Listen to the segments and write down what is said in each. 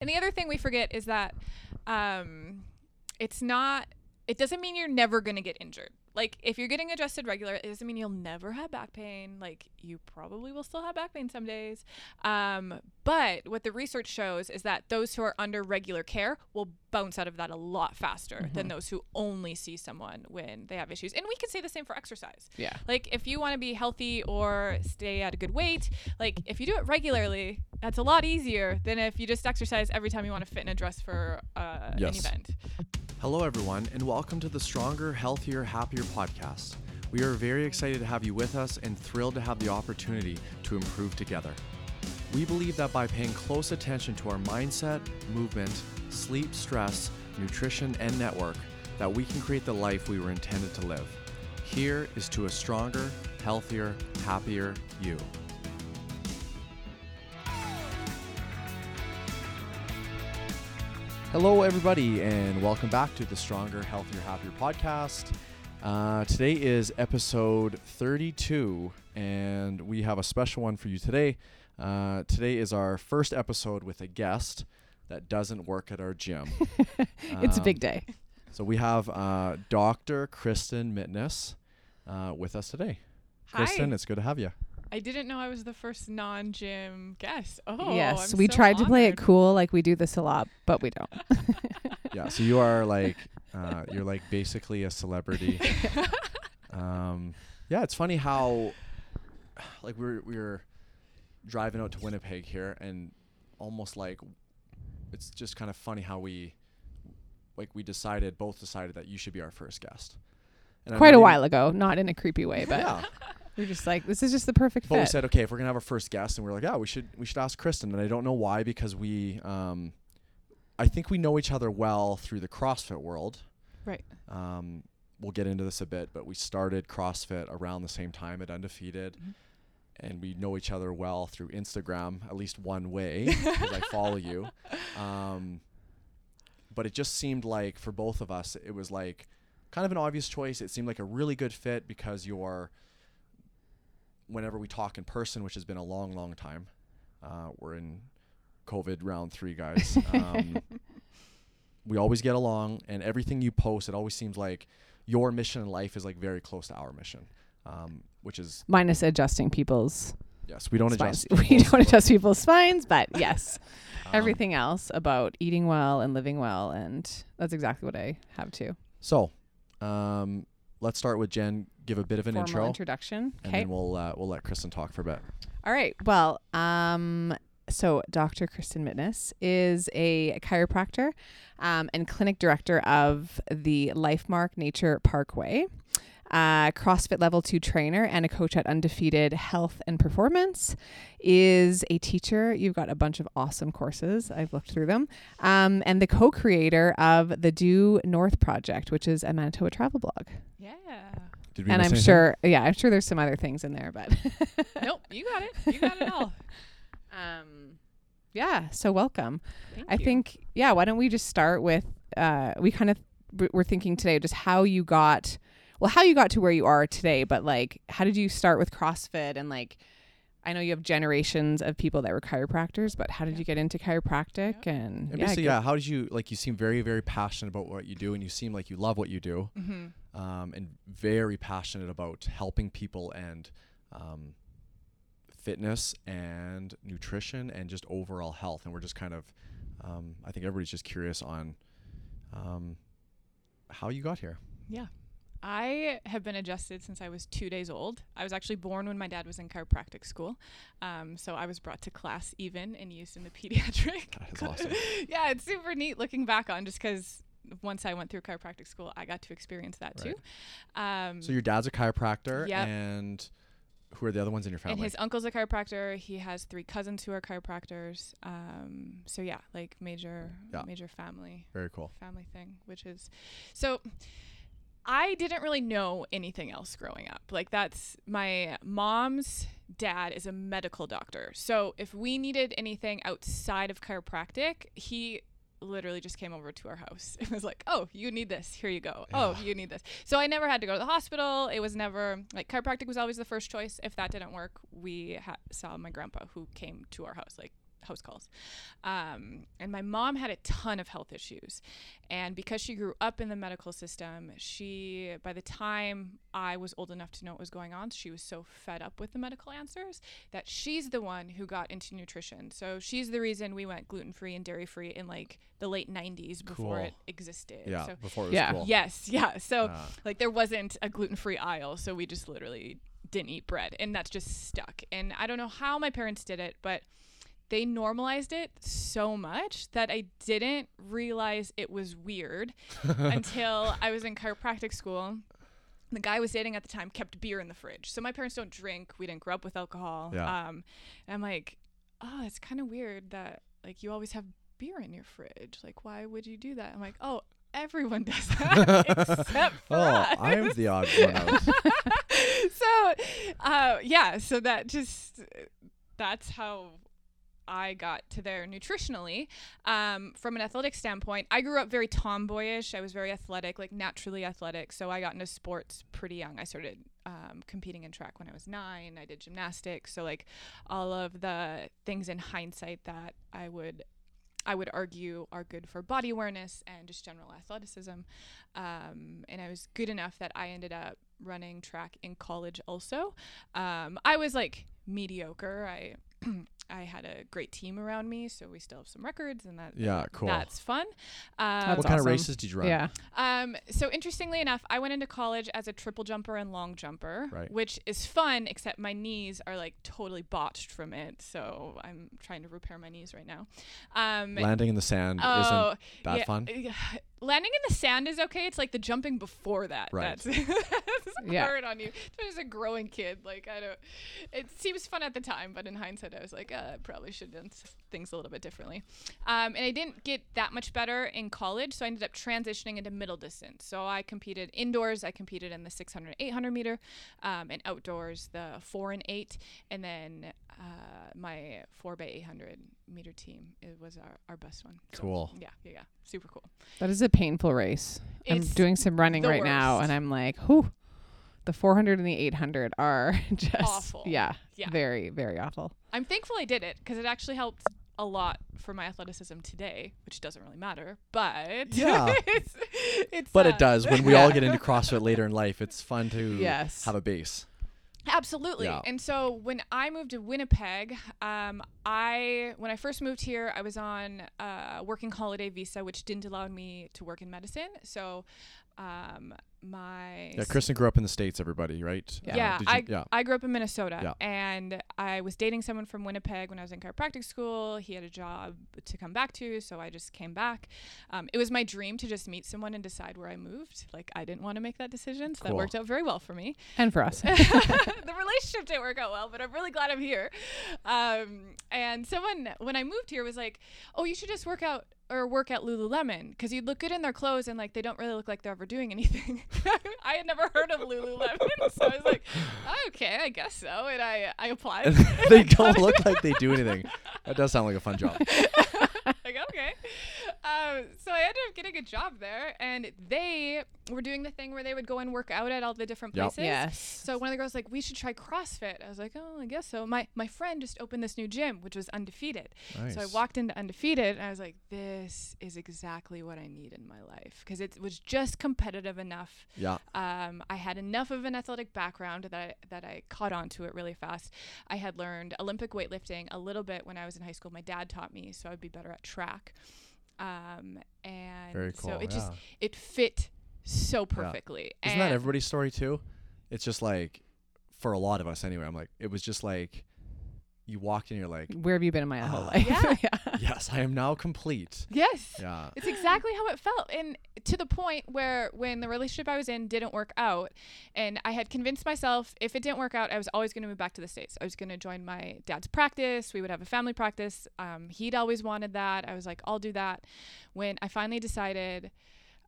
And the other thing we forget is that um, it's not. It doesn't mean you're never gonna get injured. Like if you're getting adjusted regular, it doesn't mean you'll never have back pain. Like you probably will still have back pain some days. Um, but what the research shows is that those who are under regular care will bounce out of that a lot faster than those who only see someone when they have issues. And we can say the same for exercise. Yeah. Like if you want to be healthy or stay at a good weight, like if you do it regularly, that's a lot easier than if you just exercise every time you want to fit in a dress for uh, Yes. an event. Hello, everyone, and welcome to the Stronger, Healthier, Happier podcast. We are very excited to have you with us and thrilled to have the opportunity to improve together. We believe that by paying close attention to our mindset, movement, sleep, stress, nutrition, and network, that we can create the life we were intended to live. Here is to a stronger, healthier, happier you. Hello, everybody, and welcome back to the Stronger, Healthier, Happier podcast. Uh, today is episode 32, and we have a special one for you today. Uh, today is our first episode with a guest that doesn't work at our gym. it's a Um, big day. So we have uh, Dr. Kristen Mitness uh, with us today. Hi. Kristen, it's good to have you. I didn't know I was the first non-gym guest. Oh, yes, I'm we so tried to play it cool, like we do this a lot, but we don't. Yeah, so you are like, uh, you're like basically a celebrity. um, yeah, it's funny how, like, we we're we we're driving out to Winnipeg here, and almost like, it's just kind of funny how we, like, we decided both decided that you should be our first guest. And Quite a while ago, not in a creepy way, but Yeah, we're just like, this is just the perfect but we said okay if we're gonna have our first guest, and we're like, yeah, we should we should ask Kristen, and I don't know why because we, um, I think we know each other well through the CrossFit world. Right. Um, we'll get into this a bit, but we started CrossFit around the same time at Undefeated, Mhm. and we know each other well through Instagram, at least one way, because I follow you. Um, but it just seemed like for both of us, it was like kind of an obvious choice. It seemed like a really good fit because you're, whenever we talk in person, which has been a long, long time, uh, we're in COVID round three, guys. Um, we always get along and everything you post it always seems like your mission in life is like very close to our mission um, which is Minus adjusting people's yes we don't spines. adjust We don't adjust people's spines, but yes, um, everything else about eating well and living well, and that's exactly what I have too. so um, let's start with jen give a bit of an Formal intro introduction. and Okay. then we'll uh, we'll let kristen talk for a bit All right. Well, um, so Dr. Kristen Mitness is a chiropractor um, and clinic director of the Lifemark Nature Parkway. Uh, CrossFit Level 2 trainer and a coach at Undefeated Health and Performance. Is a teacher. You've got a bunch of awesome courses. I've looked through them. Um, and the co creator of the Due North Project, which is a Manitoba travel blog. Yeah. did we and I'm anything? sure, yeah, I'm sure there's some other things in there, but. nope, you got it. You got it all. Um, yeah. So welcome. Thank I you. think yeah. Why don't we just start with uh, we kind of we're thinking today just how you got well how you got to where you are today, but like how did you start with CrossFit and like. I know you have generations of people that were chiropractors, but how did Yeah. you get into chiropractic? And and yeah, basically go- yeah how did you like you seem very very passionate about what you do and you seem like you love what you do Mm-hmm. um, and very passionate about helping people and um, fitness and nutrition and just overall health. And we're just kind of, um, I think everybody's just curious on um, how you got here. Yeah. I have been adjusted since I was two days old. I was actually born when my dad was in chiropractic school. Um, so I was brought to class even and used in the pediatric. That is awesome. yeah, it's super neat looking back on just because once I went through chiropractic school, I got to experience that too. Um, So your dad's a chiropractor, Yep. and who are the other ones in your family? and his uncle's a chiropractor. He has three cousins who are chiropractors. Um, so yeah, like major, Yeah. major family very cool. family thing, which is so I didn't really know anything else growing up. Like that's my mom's dad is a medical doctor. So if we needed anything outside of chiropractic, he literally just came over to our house. It was like, "Oh, you need this. Here you go. Oh, you need this." So I never had to go to the hospital. It was never like chiropractic was always the first choice. If that didn't work, we ha- saw my grandpa who came to our house like house calls. Um, and my mom had a ton of health issues. And because she grew up in the medical system, she, by the time I was old enough to know what was going on, she was so fed up with the medical answers that she's the one who got into nutrition. So she's the reason we went gluten free and dairy free in like the late 90s before Cool. it existed. Yeah, So before it was Yeah. cool. Yes, yeah. So Uh, like there wasn't a gluten-free aisle, so we just literally didn't eat bread and that's just stuck. And I don't know how my parents did it, but they normalized it so much that I didn't realize it was weird until I was in chiropractic school. The guy I was dating at the time kept beer in the fridge. So my parents don't drink. We didn't grow up with alcohol. Yeah. Um, and I'm like, oh, it's kind of weird that like you always have beer in your fridge. Like, why would you do that? I'm like, oh, everyone does that except for oh, us. I'm the odd one out. so, uh, yeah, so that just that's how I got to there nutritionally. Um, from an athletic standpoint, I grew up very tomboyish. I was very athletic, like naturally athletic. So I got into sports pretty young. I started um, competing in track when I was nine. I did gymnastics. So like all of the things in hindsight that I would. I would argue are good for body awareness and just general athleticism. Um, and I was good enough that I ended up running track in college also. Um, I was like mediocre. I I had a great team around me, so we still have some records, and that Yeah, cool. that's fun. Um, That's what kind of races did you run? Yeah. um, so interestingly enough, I went into college as a triple jumper and long jumper, Right. which is fun, except my knees are like totally botched from it. So I'm trying to repair my knees right now. Um, Landing in the sand oh, isn't that yeah, fun? Landing in the sand is okay. It's like the jumping before that. Right. That's, that's Yeah. hard on you. As a growing kid, like I don't. It seems fun at the time, but in hindsight, I was like, uh, I probably should have done things a little bit differently. Um, and I didn't get that much better in college, so I ended up transitioning into middle distance. So I competed indoors. I competed in the 600, 800 meter, um, and outdoors the four and eight, and then uh, my four by 800 meter team it was our, our best one. So, Cool. yeah, yeah, yeah, super cool. That is a painful race. I'm doing some running the right now, and I'm like, whew. The 400 and the 800 are just Awful. Yeah, Yeah. very, very awful. I'm thankful I did it because it actually helped a lot for my athleticism today, which doesn't really matter, but Yeah. it's, it's But uh, it does. When we all get into CrossFit later in life, it's fun to Yes. have a base. Absolutely. Yeah. And so when I moved to Winnipeg, um, I when I first moved here, I was on a working holiday visa, which didn't allow me to work in medicine. So um, my Yeah, Kristen grew up in the states. Everybody, right? Yeah. Uh, Yeah, did you- I, yeah. I grew up in Minnesota Yeah. and I was dating someone from Winnipeg when I was in chiropractic school. He had a job to come back to, so I just came back. Um, it was my dream to just meet someone and decide where I moved. Like, I didn't want to make that decision, so that worked out very well for me. And for us. the relationship didn't work out well, but I'm really glad I'm here. Um, and someone, when I moved here, was like, oh, you should just work out or work at Lululemon because you look good in their clothes and like they don't really look like they're ever doing anything. I had never heard of Lululemon, so I was like, okay, I guess so. And I, I applied. they don't look like they do anything. That does sound like a fun job. Like okay um, so i ended up getting a job there and they were doing the thing where they would go and work out at all the different Yep. places yes. so one of the girls was like we should try crossfit i was like oh i guess so my my friend just opened this new gym which was undefeated Nice. so i walked into undefeated and i was like this is exactly what i need in my life because it was just competitive enough Yeah. um, I had enough of an athletic background that I, that I caught on to it really fast. I had learned Olympic weightlifting a little bit when I was in high school. My dad taught me, so I'd be better at track. Um, and Very cool. so it yeah. just it fit so perfectly. Isn't that everybody's story too? It's just like, for a lot of us anyway. I'm like, it was just like, you walked in, you're like, Where have you been in my whole Ah. life? Yeah. yes, I am now complete. Yes. Yeah. It's exactly how it felt. And to the point where when the relationship I was in didn't work out, and I had convinced myself if it didn't work out, I was always going to move back to the States. I was going to join my dad's practice. We would have a family practice. Um, he'd always wanted that. I was like, I'll do that. When I finally decided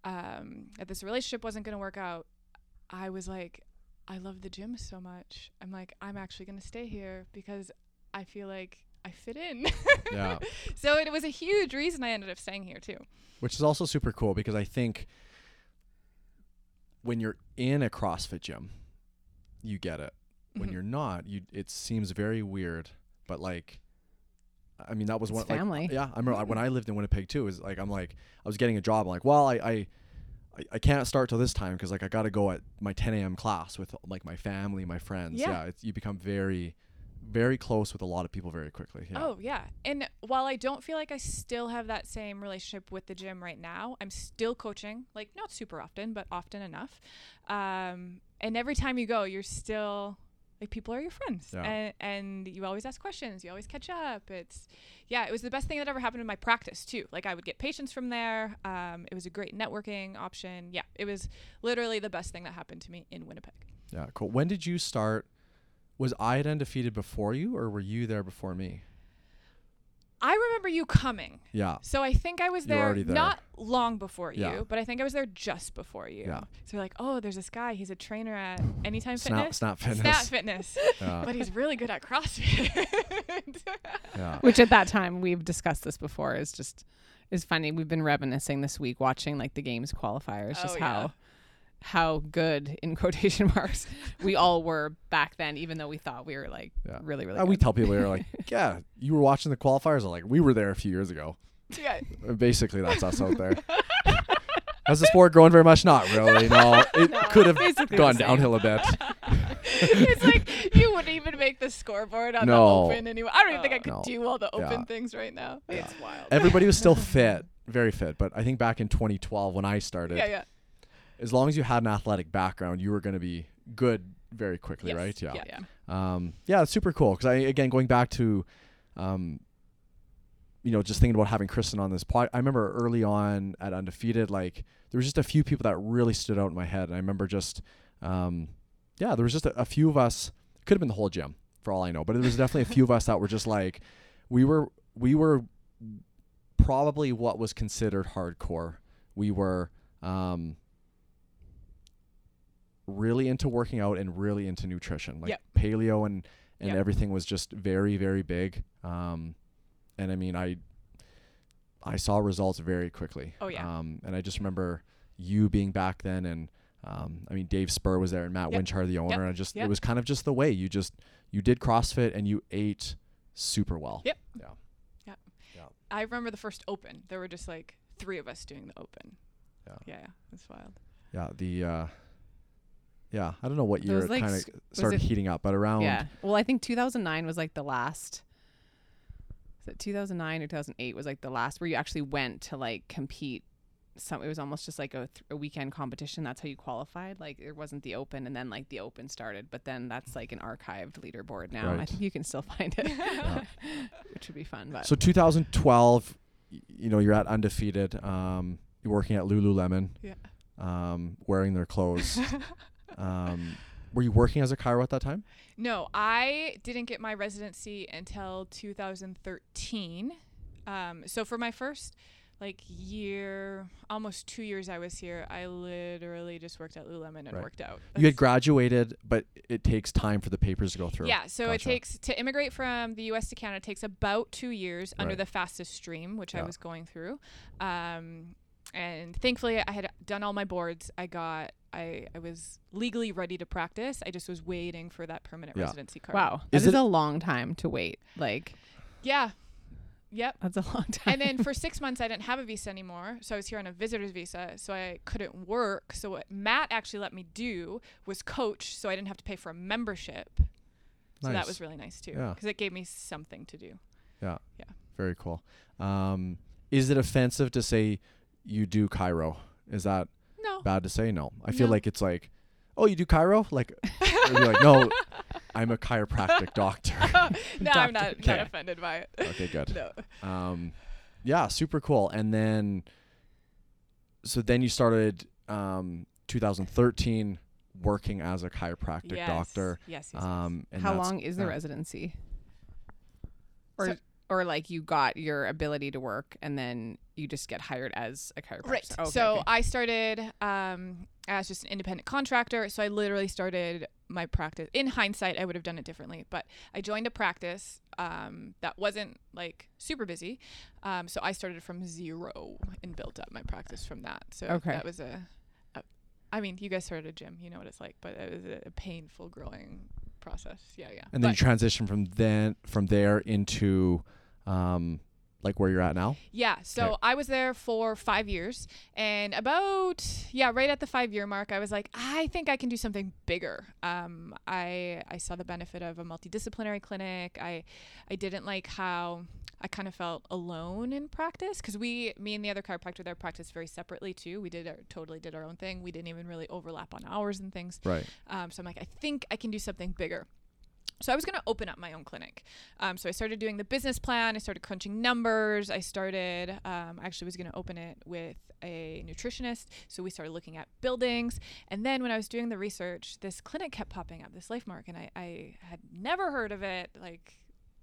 um, that this relationship wasn't going to work out, I was like, I love the gym so much. I'm like, I'm actually going to stay here because I feel like I fit in. Yeah. So it was a huge reason I ended up staying here too. Which is also super cool because I think when you're in a CrossFit gym, you get it. When Mhm. you're not, you it seems very weird, but like I mean, that was It's one family. Like, yeah, I remember when I lived in Winnipeg too. Is like I'm like I was getting a job. I'm like, well, I I, I- I can't start till this time because like I got to go at my 10 a.m. class with like my family, my friends. Yeah. Yeah, it's, you become very, very close with a lot of people very quickly. Yeah. Oh yeah. And while I don't feel like I still have that same relationship with the gym right now, I'm still coaching, like not super often, but often enough. Um, and every time you go, you're still like people are your friends, Yeah. and, and you always ask questions, you always catch up. It's yeah, it was the best thing that ever happened in my practice too. Like I would get patients from there. Um, it was a great networking option. Yeah, it was literally the best thing that happened to me in Winnipeg. Yeah, cool. When did you start? Was I at undefeated before you, or were you there before me? I remember you coming. Yeah. So I think I was there, there. not long before you, but I think I was there just before you. Yeah. So you're like, oh, there's this guy. He's a trainer at Anytime Snap, Fitness. snap fitness. Snap Fitness. Yeah. but he's really good at CrossFit. yeah. Which at that time we've discussed this before is just is funny. We've been reminiscing this week watching like the games qualifiers, oh, just Oh, how yeah. How good in quotation marks we all were back then, even though we thought we were like Yeah. really really. Uh, we tell people we're like, yeah, you were watching the qualifiers. I'm like, we were there a few years ago. yeah. Uh, Basically, that's us out there. Has the sport grown very much? Not really. No, it No, could have gone downhill a bit. it's like you wouldn't even make the scoreboard on No. the open anyway. I don't even think I could No. do all the open Yeah. things right now. It's wild. Everybody was still fit, very fit. But I think back in 2012 when I started, yeah, yeah. As long as you had an athletic background, you were going to be good very quickly, Yes. right? Yeah. Yeah, yeah. Um, yeah, it's super cool because I again going back to, um, you know, just thinking about having Kristen on this pod. I remember early on at Undefeated, like there was just a few people that really stood out in my head, and I remember just, um, yeah, there was just a, a few of us. Could have been the whole gym for all I know, but there was definitely a few of us that were just like, we were we were probably what was considered hardcore. We were. Um, really into working out and really into nutrition. Like Yep. paleo and and Yep. everything was just very very big. Um, and I mean I I saw results very quickly. Oh, yeah. Um, and I just remember you being back then and um, I mean Dave Spur was there and Matt Yep. Winchar the owner Yep. and I just Yep. it was kind of just the way you just you did CrossFit and you ate super well. Yep. Yeah. Yeah. I remember the first open. There were just like three of us doing the open. Yeah. Yeah, yeah. It's wild. Yeah. The uh, yeah, I don't know what year it like kind of started it- heating up, but around Yeah. Well, I think 2009 was like the last. Is it 2009 or 2008 was like the last where you actually went to like compete. Some it was almost just like a, th- a weekend competition. That's how you qualified. Like it wasn't the open, and then like the open started. But then that's like an archived leaderboard now. I think you can still find it, which would be fun. But So 2012, you know, you're at undefeated. Um, you're working at Lululemon. Yeah. Um, wearing their clothes. um, were you working as a chiro at that time? No, I didn't get my residency until 2013. Um, so for my first like year, almost two years I was here, I literally just worked at Lululemon and Right. worked out. You had graduated, but it takes time for the papers to go through. Yeah, so it takes to immigrate from the U.S. to Canada takes about two years under the fastest stream, which I was going through. Um, and thankfully, I had done all my boards. I got, I, I was legally ready to practice. I just was waiting for that permanent Yeah. residency card. wow, Is that is it- a long time to wait. Like Yeah. Yep. that's a long time. and then for six months I didn't have a visa anymore, so I was here on a visitor's visa, so I couldn't work. So what Matt actually let me do was coach, so I didn't have to pay for a membership. So that Nice. was really nice too, Yeah. because it gave me something to do. Yeah. Yeah. Very cool. Um, is it offensive to say you do chiro. Is that No, bad to say? No. I feel No. like it's like, oh, you do chiro? Like, you're like, no, I'm a chiropractic doctor. no, I'm not, Okay. not offended by it. okay, good. No. Um, yeah, super cool. And then, so then you started um, 2013 working as a chiropractic yes. doctor. Yes. yes, yes. Um, and How long is the yeah. residency? Or So- or like you got your ability to work and then you just get hired as a chiropractor. Right. Okay, so okay. I started um, as just an independent contractor. So I literally started my practice. In hindsight, I would have done it differently, but I joined a practice um, that wasn't like super busy. Um, so I started from zero and built up my practice from that. So Okay. that was a, a, I mean, you guys started a gym, you know what it's like, but it was a, painful growing process. Yeah, yeah. And then you transition from then from there into um, like where you're at now? Yeah. So Okay. I was there for five years. And about, yeah, right at the five year mark, I was like, I think I can do something bigger. Um, I, I saw the benefit of a multidisciplinary clinic. I, I didn't like how I kind of felt alone in practice because we, me and the other chiropractor there practiced very separately too. We did our, totally did our own thing. We didn't even really overlap on hours and things. Right. Um, so I'm like, I think I can do something bigger. So I was going to open up my own clinic. Um, so I started doing the business plan. I started crunching numbers. I started, um, I actually was going to open it with a nutritionist. So we started looking at buildings. And then when I was doing the research, this clinic kept popping up, this LifeMark, and I, I had never heard of it. Like,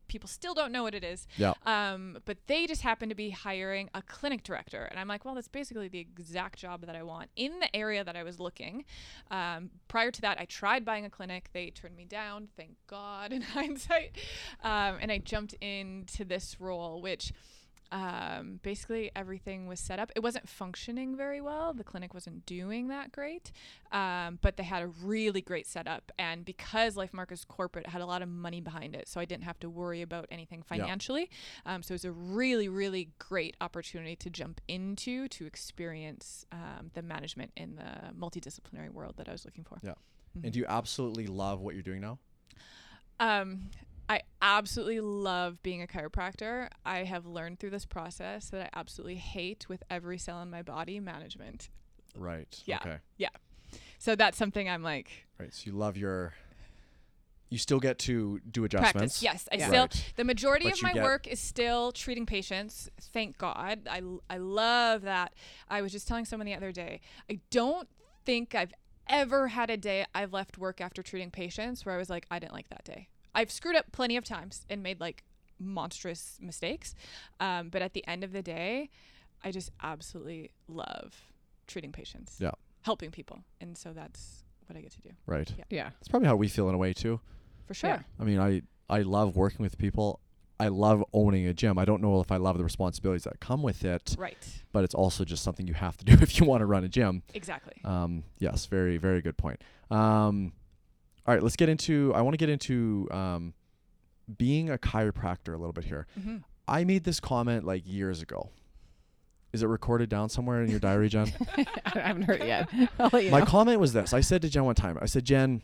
people still don't know what it is. Yeah. Um, but they just happen to be hiring a clinic director. And I'm like, well, that's basically the exact job that I want in the area that I was looking. Um, prior to that, I tried buying a clinic. They turned me down, thank God, in hindsight. Um, and I jumped into this role, which um, basically everything was set up. It wasn't functioning very well. The clinic wasn't doing that great, um, but they had a really great setup. And because LifeMark is corporate, had a lot of money behind it, so I didn't have to worry about anything Yeah. financially. Um, so it was a really, really great opportunity to jump into to experience um, the management in the multidisciplinary world that I was looking for. Yeah. Mhm. And do you absolutely love what you're doing now? Um, I absolutely love being a chiropractor. I have learned through this process that I absolutely hate with every cell in my body management. Right. Yeah. Okay. Yeah. So that's something I'm like Right. So you love your. You still get to do adjustments. practice. Yes, I Yeah. still Right. the majority But of my work is still treating patients. Thank God. I I love that. I was just telling someone the other day. I don't think I've ever had a day I've left work after treating patients where I was like I didn't like that day. I've screwed up plenty of times and made like monstrous mistakes. Um, but at the end of the day, I just absolutely love treating patients. Yeah. Helping people. And so that's what I get to do. Right. Yeah. Yeah. That's probably how we feel in a way too. For sure. Yeah. I mean, I I love working with people. I love owning a gym. I don't know if I love the responsibilities that come with it, Right. but it's also just something you have to do if you want to run a gym. Exactly. Um, yes, very very good point. Um, all right, let's get into. I want to get into um, being a chiropractor a little bit here. hmm I made this comment like years ago. Is it recorded down somewhere in your diary, Jen? I haven't heard it yet. I'll let you My know. comment was this. I said to Jen one time, I said, Jen,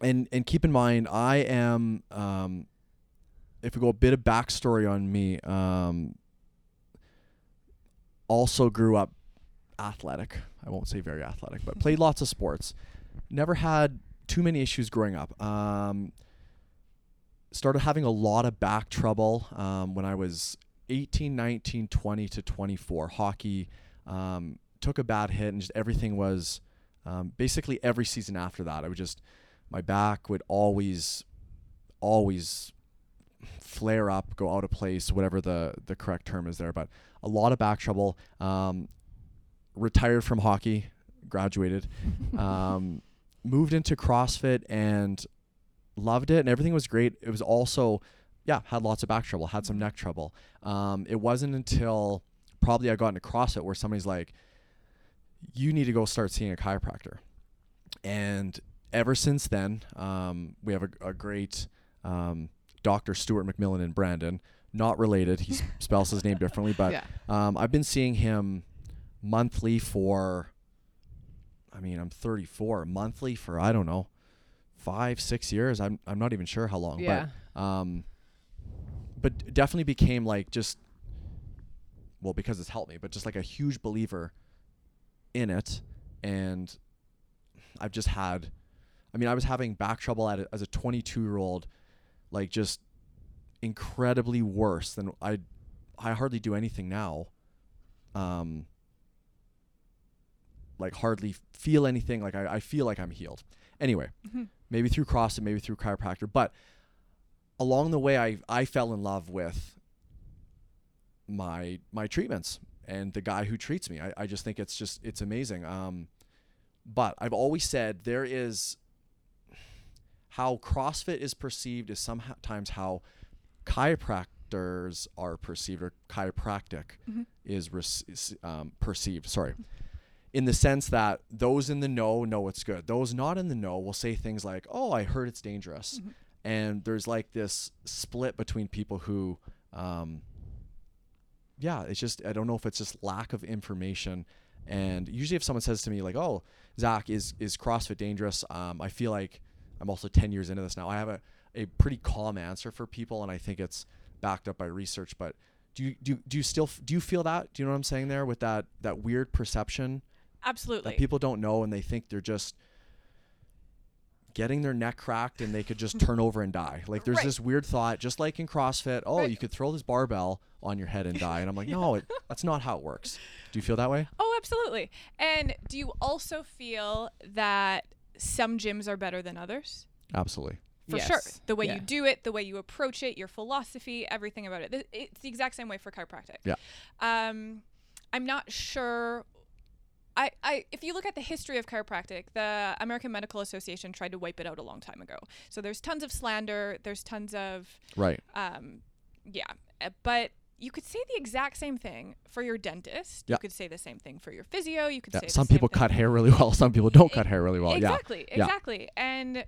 and and keep in mind, I am um, if we go a bit of backstory on me, um, also grew up athletic. I won't say very athletic, but played lots of sports. Never had too many issues growing up. Um, started having a lot of back trouble um, when I was 18, 19, 20 to 24. Hockey um, took a bad hit, and just everything was um, basically every season after that. I would just my back would always, always flare up, go out of place, whatever the the correct term is there. But a lot of back trouble. Um, retired from hockey, graduated, um, moved into CrossFit and loved it, and everything was great. It was also, yeah, had lots of back trouble, had some neck trouble. Um, it wasn't until probably I got into CrossFit where somebody's like, "You need to go start seeing a chiropractor," and ever since then, um, we have a, a great um, Dr. Stuart McMillan in Brandon. Not related. He spells his name differently, but yeah. um, I've been seeing him monthly for, I mean, I'm 34, monthly for, I don't know, five, six years. I'm, I'm not even sure how long. Yeah. But, um, but definitely became like just, well, because it's helped me, but just like a huge believer in it. And I've just had, I mean, I was having back trouble at a, as a 22 year old, like just incredibly worse than I, I hardly do anything now um like hardly feel anything like I, I feel like i'm healed anyway Mhm. maybe through crossfit maybe through chiropractor but along the way i i fell in love with my my treatments and the guy who treats me i, I just think it's just it's amazing um but i've always said there is how crossfit is perceived is sometimes how chiropractors are perceived or chiropractic Mhm. is is, um, perceived. Sorry. In the sense that those in the know know it's good. Those not in the know will say things like, "Oh, I heard it's dangerous," Mhm. and there's like this split between people who um, yeah, it's just I don't know if it's just lack of information. And usually, if someone says to me like, "Oh, Zach, is is CrossFit dangerous?" Um, I feel like I'm also 10 years into this now. I have a, a pretty calm answer for people, and I think it's backed up by research. But do you do do you still do you feel that? Do you know what I'm saying there with that that weird perception Absolutely. that people don't know and they think they're just getting their neck cracked and they could just turn over and die. Like there's Right. this weird thought, just like in CrossFit, oh, Right. you could throw this barbell on your head and die. And I'm like, no, it, that's not how it works. Do you feel that way? Oh, absolutely. And do you also feel that some gyms are better than others? Absolutely. For sure. The way Yeah. you do it, the way you approach it, your philosophy, everything about it. It's the exact same way for chiropractic. Yeah. Um, I'm not sure. I, I, if you look at the history of chiropractic, the American Medical Association tried to wipe it out a long time ago. So there's tons of slander. There's tons of Right. um, yeah, uh, but you could say the exact same thing for your dentist. Yeah. You could say the same thing for your physio. You could Yeah. say the Some people thing- cut hair really well. Some people don't cut E- hair really well. Yeah. Exactly, Yeah. exactly. And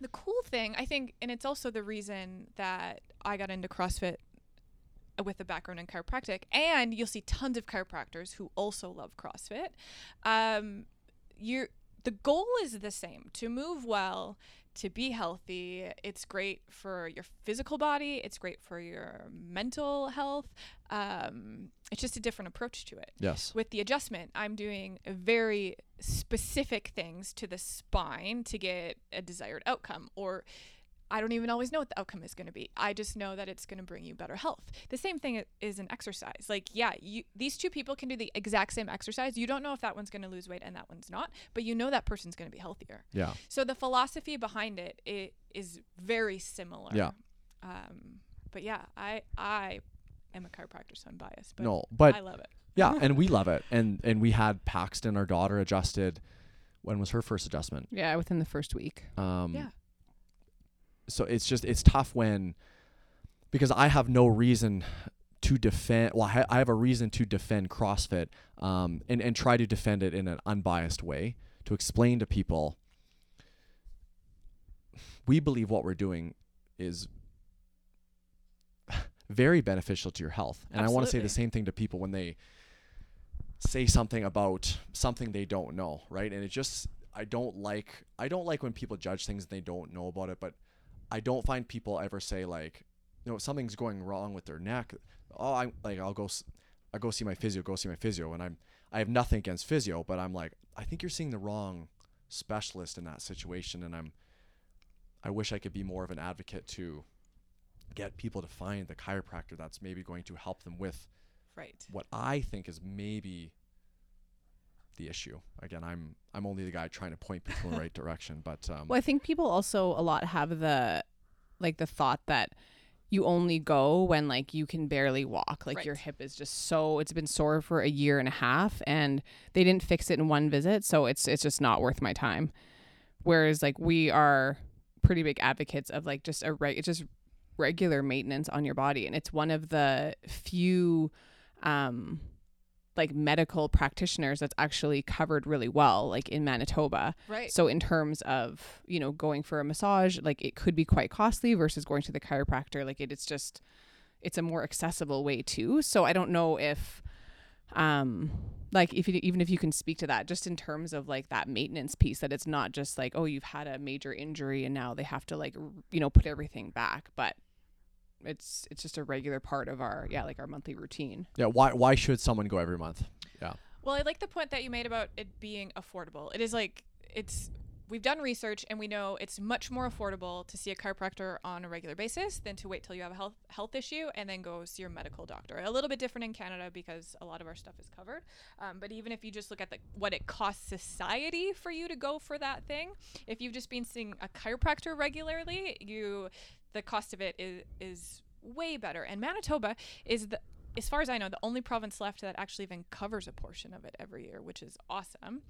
the cool thing, I think, and it's also the reason that I got into CrossFit with a background in chiropractic, and you'll see tons of chiropractors who also love CrossFit. Um, you're the goal is the same: to move well, to be healthy. It's great for your physical body. It's great for your mental health. Um, it's just a different approach to it Yes. with the adjustment, I'm doing very specific things to the spine to get a desired outcome. Or I don't even always know what the outcome is going to be. I just know that it's going to bring you better health. The same thing is an exercise. Like, yeah, you these two people can do the exact same exercise. You don't know if that one's going to lose weight and that one's not, but you know that person's going to be healthier. Yeah. So the philosophy behind it, it is very similar. Yeah. Um, but yeah, I I am a chiropractor, so I'm biased. But No, but I love it. yeah, and we love it. And and we had Paxton, our daughter, adjusted. When was her first adjustment? Yeah, within the first week. Um, Yeah. So it's just it's tough when because I have no reason to defend. Well, I I have a reason to defend CrossFit um, and and try to defend it in an unbiased way to explain to people. We believe what we're doing is very beneficial to your health, and I want to say the same thing to people when they say something about something they don't know, right? And it just I don't like I don't like when people judge things and they don't know about it, but I don't find people ever say like, you know, something's going wrong with their neck. Oh, I'm like I'll go I go see my physio, go see my physio and I'm I have nothing against physio, but I'm like I think you're seeing the wrong specialist in that situation and I'm I wish I could be more of an advocate to get people to find the chiropractor that's maybe going to help them with Right. what I think is maybe the issue. Again, I'm I'm only the guy trying to point people in the right direction, but um, Well, I think people also a lot have the like the thought that you only go when like you can barely walk. Like your hip is just so it's been sore for a year and a half and they didn't fix it in one visit, so it's it's just not worth my time. Whereas like we are pretty big advocates of like just a reg- it's just regular maintenance on your body and it's one of the few um like medical practitioners that's actually covered really well like in Manitoba. Right. So in terms of, you know, going for a massage, like it could be quite costly versus going to the chiropractor. Like it, it's just it's a more accessible way too. So I don't know if um like if you even if you can speak to that just in terms of like that maintenance piece that it's not just like oh you've had a major injury and now they have to like r- you know put everything back but it's it's just a regular part of our yeah like our monthly routine yeah, why why should someone go every month? Yeah. Well, I like the point that you made about it being affordable. It is like it's we've done research and we know it's much more affordable to see a chiropractor on a regular basis than to wait till you have a health health issue and then go see your medical doctor. A little bit different in Canada because a lot of our stuff is covered. Um, but even if you just look at the, what it costs society for you to go for that thing, if you've just been seeing a chiropractor regularly, you the cost of it is is way better. And Manitoba is the as far as I know, the only province left that actually even covers a portion of it every year, which is awesome.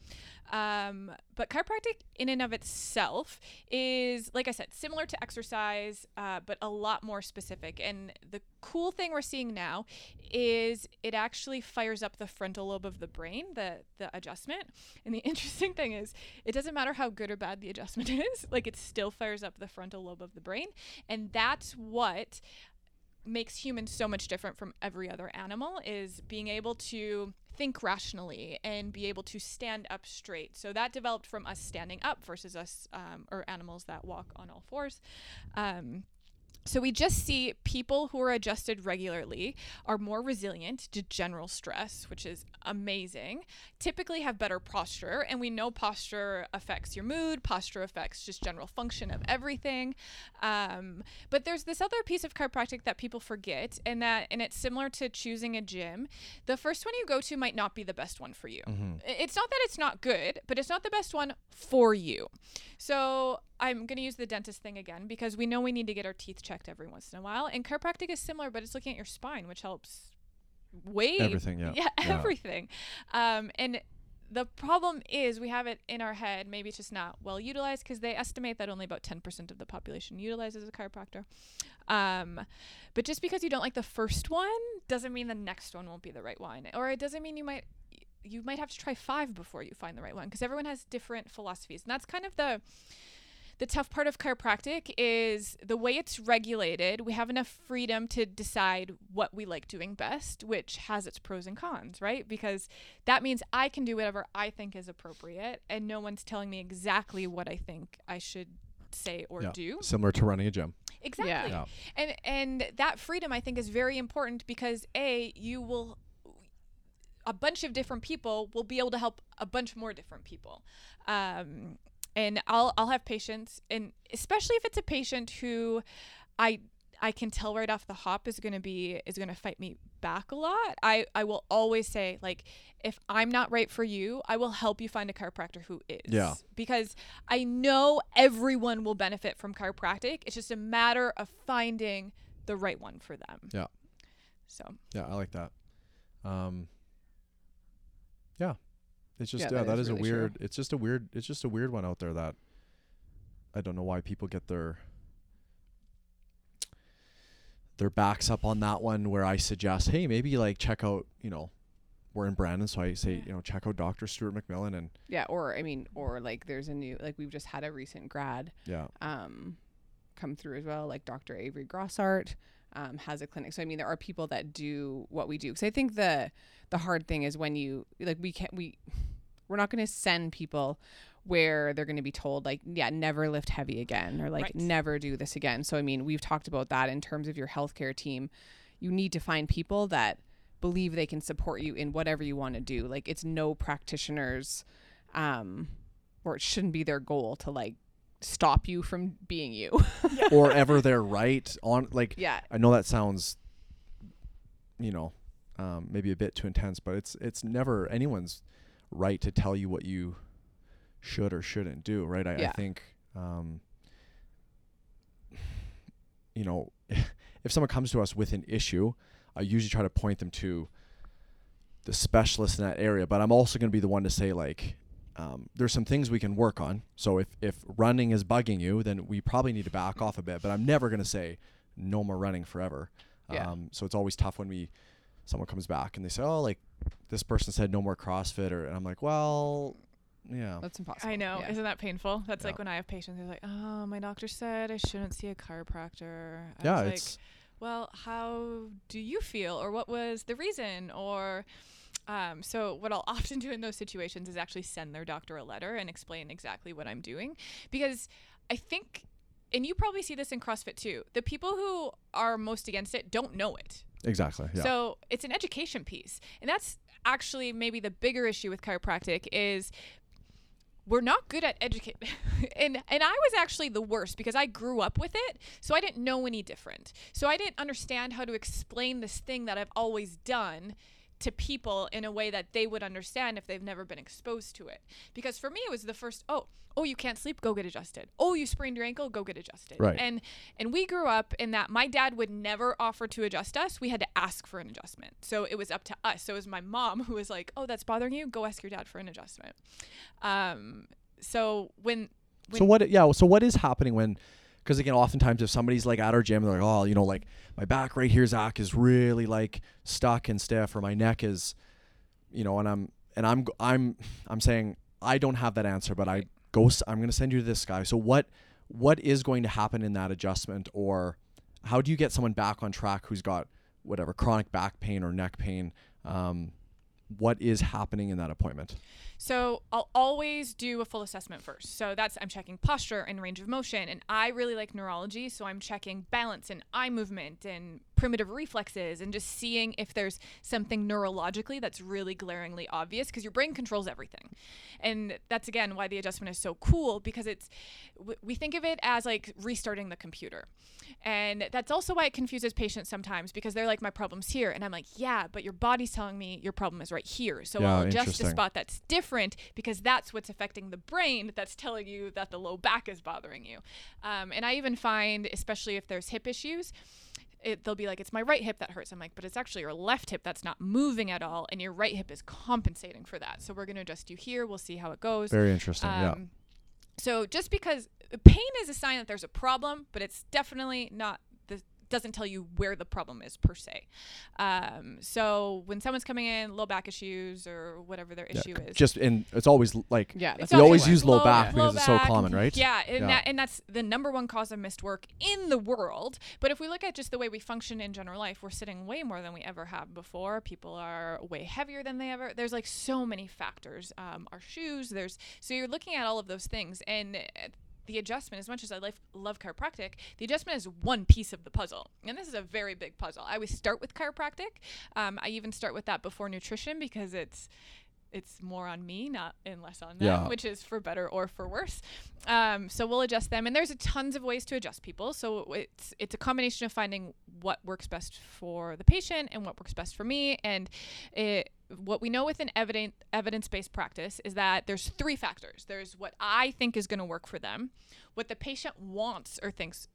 Um, but chiropractic, in and of itself, is like I said, similar to exercise, uh, but a lot more specific. And the cool thing we're seeing now is it actually fires up the frontal lobe of the brain, the the adjustment. And the interesting thing is, it doesn't matter how good or bad the adjustment is, like it still fires up the frontal lobe of the brain, and that's what makes humans so much different from every other animal is being able to think rationally and be able to stand up straight. So that developed from us standing up versus us um, or animals that walk on all fours. Um, so we just see people who are adjusted regularly are more resilient to general stress, which is amazing. Typically have better posture, and we know posture affects your mood. Posture affects just general function of everything. Um, but there's this other piece of chiropractic that people forget, and that and it's similar to choosing a gym. The first one you go to might not be the best one for you. Mhm. It's not that it's not good, but it's not the best one for you. So I'm going to use the dentist thing again because we know we need to get our teeth checked every once in a while. And chiropractic is similar, but it's looking at your spine, which helps way Everything, yeah. yeah, Yeah. everything. Um, and the problem is we have it in our head. Maybe it's just not well utilized because they estimate that only about 10% of the population utilizes a chiropractor. Um, but just because you don't like the first one doesn't mean the next one won't be the right one, or it doesn't mean you might you might have to try five before you find the right one because everyone has different philosophies, and that's kind of the the tough part of chiropractic is the way it's regulated. We have enough freedom to decide what we like doing best, which has its pros and cons, right? Because that means I can do whatever I think is appropriate, and no one's telling me exactly what I think I should say or Yeah. do. Similar to running a gym. Exactly. Yeah. And and that freedom I think is very important because a you will a bunch of different people will be able to help a bunch more different people. Um, and I'll I'll have patients and especially if it's a patient who I I can tell right off the hop is going to be is going to fight me back a lot. I I will always say like if I'm not right for you, I will help you find a chiropractor who is. Yeah. Because I know everyone will benefit from chiropractic. It's just a matter of finding the right one for them. Yeah. So Yeah, I like that. Um, yeah, it's just Yeah, yeah, that that is is, a really true. weird. It's just a weird. It's just a weird one out there that I don't know why people get their their backs up on that one. Where I suggest, hey, maybe like check out. You know, we're in Brandon, so I say Yeah. you know check out Doctor Stuart McMillan and Yeah, or I mean, or like there's a new like we've just had a recent grad yeah, um come through as well, like Dr. Avery Grossart um, has a clinic. So I mean, there are people that do what we do. Because I think the the hard thing is when you like we can't we we're not going to send people where they're going to be told like yeah never lift heavy again or like Right. never do this again. So i mean we've talked about that in terms of your healthcare team. You need to find people that believe they can support you in whatever you want to do. Like it's no practitioners um or it shouldn't be their goal to like stop you from being you. Or ever they're right on like yeah. I know that sounds, you know, um, maybe a bit too intense, but it's it's never anyone's right to tell you what you should or shouldn't do, right? I, I think, um, you know, if someone comes to us with an issue, I usually try to point them to the specialist in that area. But I'm also going to be the one to say like. Um, there's some things we can work on. So if, if running is bugging you, then we probably need to back off a bit. But I'm never going to say no more running forever. Yeah. Um, so it's always tough when we someone comes back and they say, "Oh, like this person said no more CrossFit," or and I'm like, "Well, yeah, that's impossible I know, yeah. isn't that painful? That's like when I have patients who're like, "Oh, my doctor said I shouldn't see a chiropractor." I yeah, was like, it's well, how do you feel, or what was the reason, or um, so what I'll often do in those situations is actually send their doctor a letter and explain exactly what I'm doing, because I think, and you probably see this in CrossFit too. The people who are most against it don't know it. Exactly yeah, So it's an education piece. And that's actually maybe the bigger issue with chiropractic is we're not good at educate and and I was actually the worst because I grew up with it so I didn't know any different. So I didn't understand how to explain this thing that I've always done to people in a way that they would understand if they've never been exposed to it. Because for me it was the first oh oh you can't sleep go get adjusted. Oh you sprained your ankle go get adjusted. Right. And and we grew up in that my dad would never offer to adjust us. We had to ask for an adjustment. So it was up to us. So it was my mom who was like, "Oh, that's bothering you? Go ask your dad for an adjustment." Um so when so what? Yeah, so what is happening when? Because again, oftentimes if somebody's like at our gym, they're like, "Oh, you know, like my back right here, Zach, is really like stuck and stiff, or my neck is, you know," and I'm and I'm I'm I'm saying I don't have that answer, but I go. I'm going to send you to this guy. So what what is going to happen in that adjustment or how do you get someone back on track who's got whatever chronic back pain or neck pain? Um, what is happening in that appointment? So I'll always do a full assessment first. So that's I'm checking posture and range of motion, and I really like neurology, so I'm checking balance and eye movement and primitive reflexes, and just seeing if there's something neurologically that's really glaringly obvious, because your brain controls everything, and that's again why the adjustment is so cool because it's w- we think of it as like restarting the computer, and that's also why it confuses patients sometimes because they're like my problem's here, and I'm like yeah, but your body's telling me your problem is right here, so Yeah, I'll adjust a spot that's different because that's what's affecting the brain that's telling you that the low back is bothering you. Um, and I even find, especially if there's hip issues, it, they'll be like, it's my right hip that hurts. I'm like, but it's actually your left hip that's not moving at all, and your right hip is compensating for that. So we're going to adjust you here. We'll see how it goes. Very interesting. yeah. Um, So just because pain is a sign that there's a problem, but it's definitely not doesn't tell you where the problem is per se. Um, so when someone's coming in, low back issues or whatever their Yeah, issue is, Just and it's always like Yeah, that's we a always use low, Low- back low because it's so common, right? Yeah, and Yeah. that and that's the number one cause of missed work in the world. But if we look at just the way we function in general life, we're sitting way more than we ever have before. People are way heavier than they ever. There's like so many factors. Um, our shoes. There's so you're looking at all of those things and. The adjustment, as much as I love, love chiropractic, the adjustment is one piece of the puzzle. And this is a very big puzzle. I always start with chiropractic. Um, I even start with that before nutrition because it's it's more on me, not and less on them, Yeah. which is for better or for worse. Um, so we'll adjust them, and there's a tons of ways to adjust people. So it's it's a combination of finding what works best for the patient and what works best for me. And it, what we know with an evidence evidence based practice is that there's three factors. There's what I think is going to work for them, what the patient wants or thinks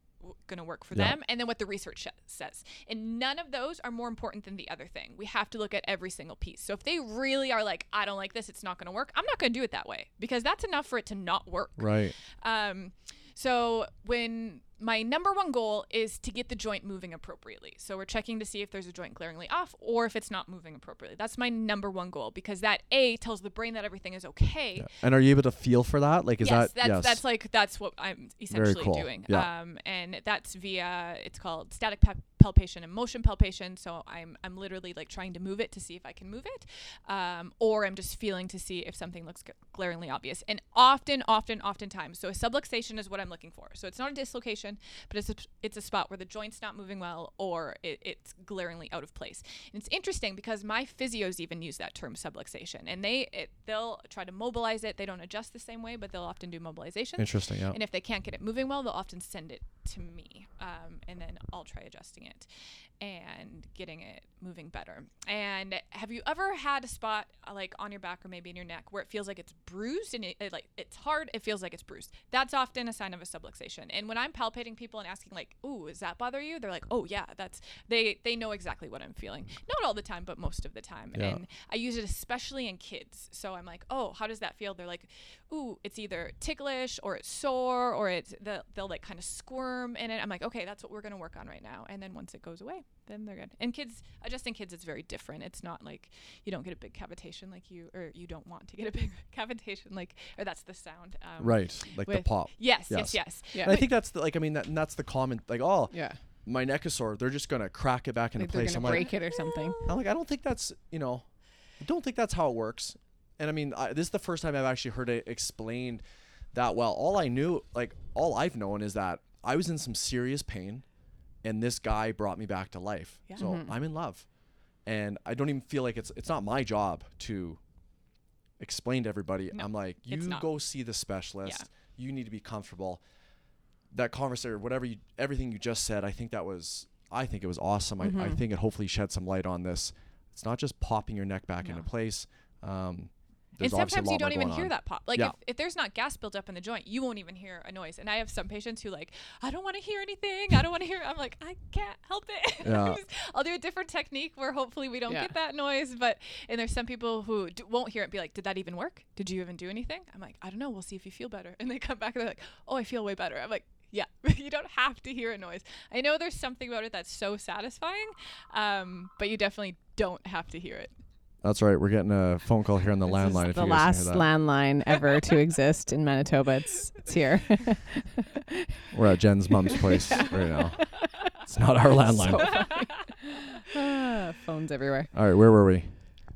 going to work for Yeah. them and then what the research says and none of those are more important than the other thing we have to look at every single piece so if they really are like i don't like this it's not going to work i'm not going to do it that way because that's enough for it to not work Right. um, so when my number one goal is to get the joint moving appropriately. So we're checking to see if there's a joint glaringly off or if it's not moving appropriately. That's my number one goal because that A tells the brain that everything is okay. Yeah. And are you able to feel for that? Like, is yes, that that's yes? that's like that's what I'm essentially cool. doing. Yeah. Um, and that's via it's called static pa- palpation and motion palpation. So I'm I'm literally like trying to move it to see if I can move it, um, or I'm just feeling to see if something looks glaringly obvious. And often, often, oftentimes, so a subluxation is what I'm looking for. So it's not a dislocation, but it's a, it's a spot where the joint's not moving well or it, it's glaringly out of place. And it's interesting because my physios even use that term subluxation, and they it, they'll try to mobilize it. They don't adjust the same way, but they'll often do mobilization. Interesting. Yeah. And if they can't get it moving well, they'll often send it to me, um, and then I'll try adjusting it and getting it moving better. And have you ever had a spot uh, like on your back or maybe in your neck where it feels like it's bruised and it, it, like it's hard? It feels like it's bruised. That's often a sign of a subluxation. And when I'm palpating people and asking like, "Ooh, does that bother you?" They're like, "Oh yeah, that's." They they know exactly what I'm feeling. Not all the time, but most of the time. Yeah. And I use it especially in kids. So I'm like, "Oh, how does that feel?" They're like, "Ooh, it's either ticklish or it's sore or it's the, they'll like kind of squirm in it." I'm like, "Okay, that's what we're gonna work on right now." And then once it goes away, then they're good. And kids, adjusting kids, it's very different. It's not like you don't get a big cavitation like you, or you don't want to get a big cavitation like, or that's the sound. Um, right. Like the pop. Yes, Yes. yes, yes. Yeah. And I think that's the, like I mean that and that's the common like oh Yeah. my neck is sore they're just gonna crack it back into Like they're place. gonna I'm break like, it or something. I'm like I don't think that's you know I don't think that's how it works. And I mean I, this is the first time I've actually heard it explained that well. All I knew like all I've known is that I was in some serious pain and this guy brought me back to life. Yeah. So Mhm. I'm in love. And I don't even feel like it's it's not my job to explain to everybody. No, I'm like, you go see the specialist. You need to be comfortable. That conversation, whatever you, everything you just said, I think that was, I think it was awesome. I, I Mhm. think it hopefully shed some light on this. It's not just popping your neck back No. into place. Um, and there's a sometimes lot you don't even hear on. that pop. Like Yeah. if, if there's not gas built up in the joint, you won't even hear a noise. And I have some patients who like, I don't want to hear anything. I don't want to hear. I'm like, I can't help it. Yeah. I'll do a different technique where hopefully we don't Yeah. get that noise. But and there's some people who d- won't hear it. and Be like, did that even work? Did you even do anything? I'm like, I don't know. We'll see if you feel better. And they come back and they're like, Oh, I feel way better. I'm like. Yeah, you don't have to hear a noise. I know there's something about it that's so satisfying, um, but you definitely don't have to hear it. That's right. We're getting a phone call here on the This landline. is if the you last that. landline ever to exist in Manitoba. It's it's here. We're at Jen's mom's place right now. It's not our landline. So funny. Phones everywhere. All right, where were we?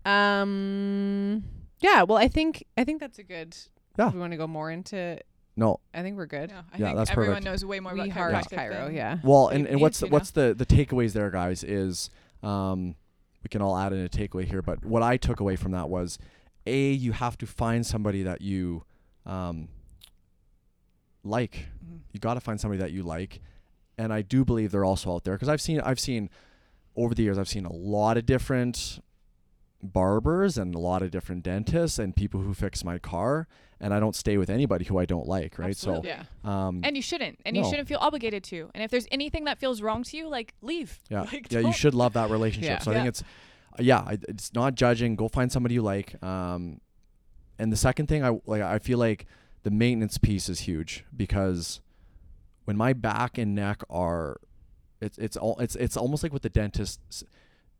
Um. Yeah. Well, I think I think that's a good. Yeah. We want to go more into. No. I think we're good. No, I Yeah, think that's everyone perfect. knows way more we about heart chiropractic chiro. Yeah. Well, and, and what's the, what's the the takeaways there, guys? Is um, we can all add in a takeaway here, but what I took away from that was, a you have to find somebody that you um like. Mhm. You got to find somebody that you like, and I do believe they're also out there because I've seen I've seen over the years I've seen a lot of different barbers and a lot of different dentists and people who fix my car and I don't stay with anybody who I don't like, right? Absolutely. Yeah. Um And you shouldn't. And you shouldn't feel obligated to. And if there's anything that feels wrong to you, like leave. Yeah, Like, yeah, you should love that relationship. Yeah. So I Yeah. think it's, yeah, it's not judging. Go find somebody you like. Um, and the second thing, I like, I feel like the maintenance piece is huge because when my back and neck are, it's it's all it's it's almost like with the dentist.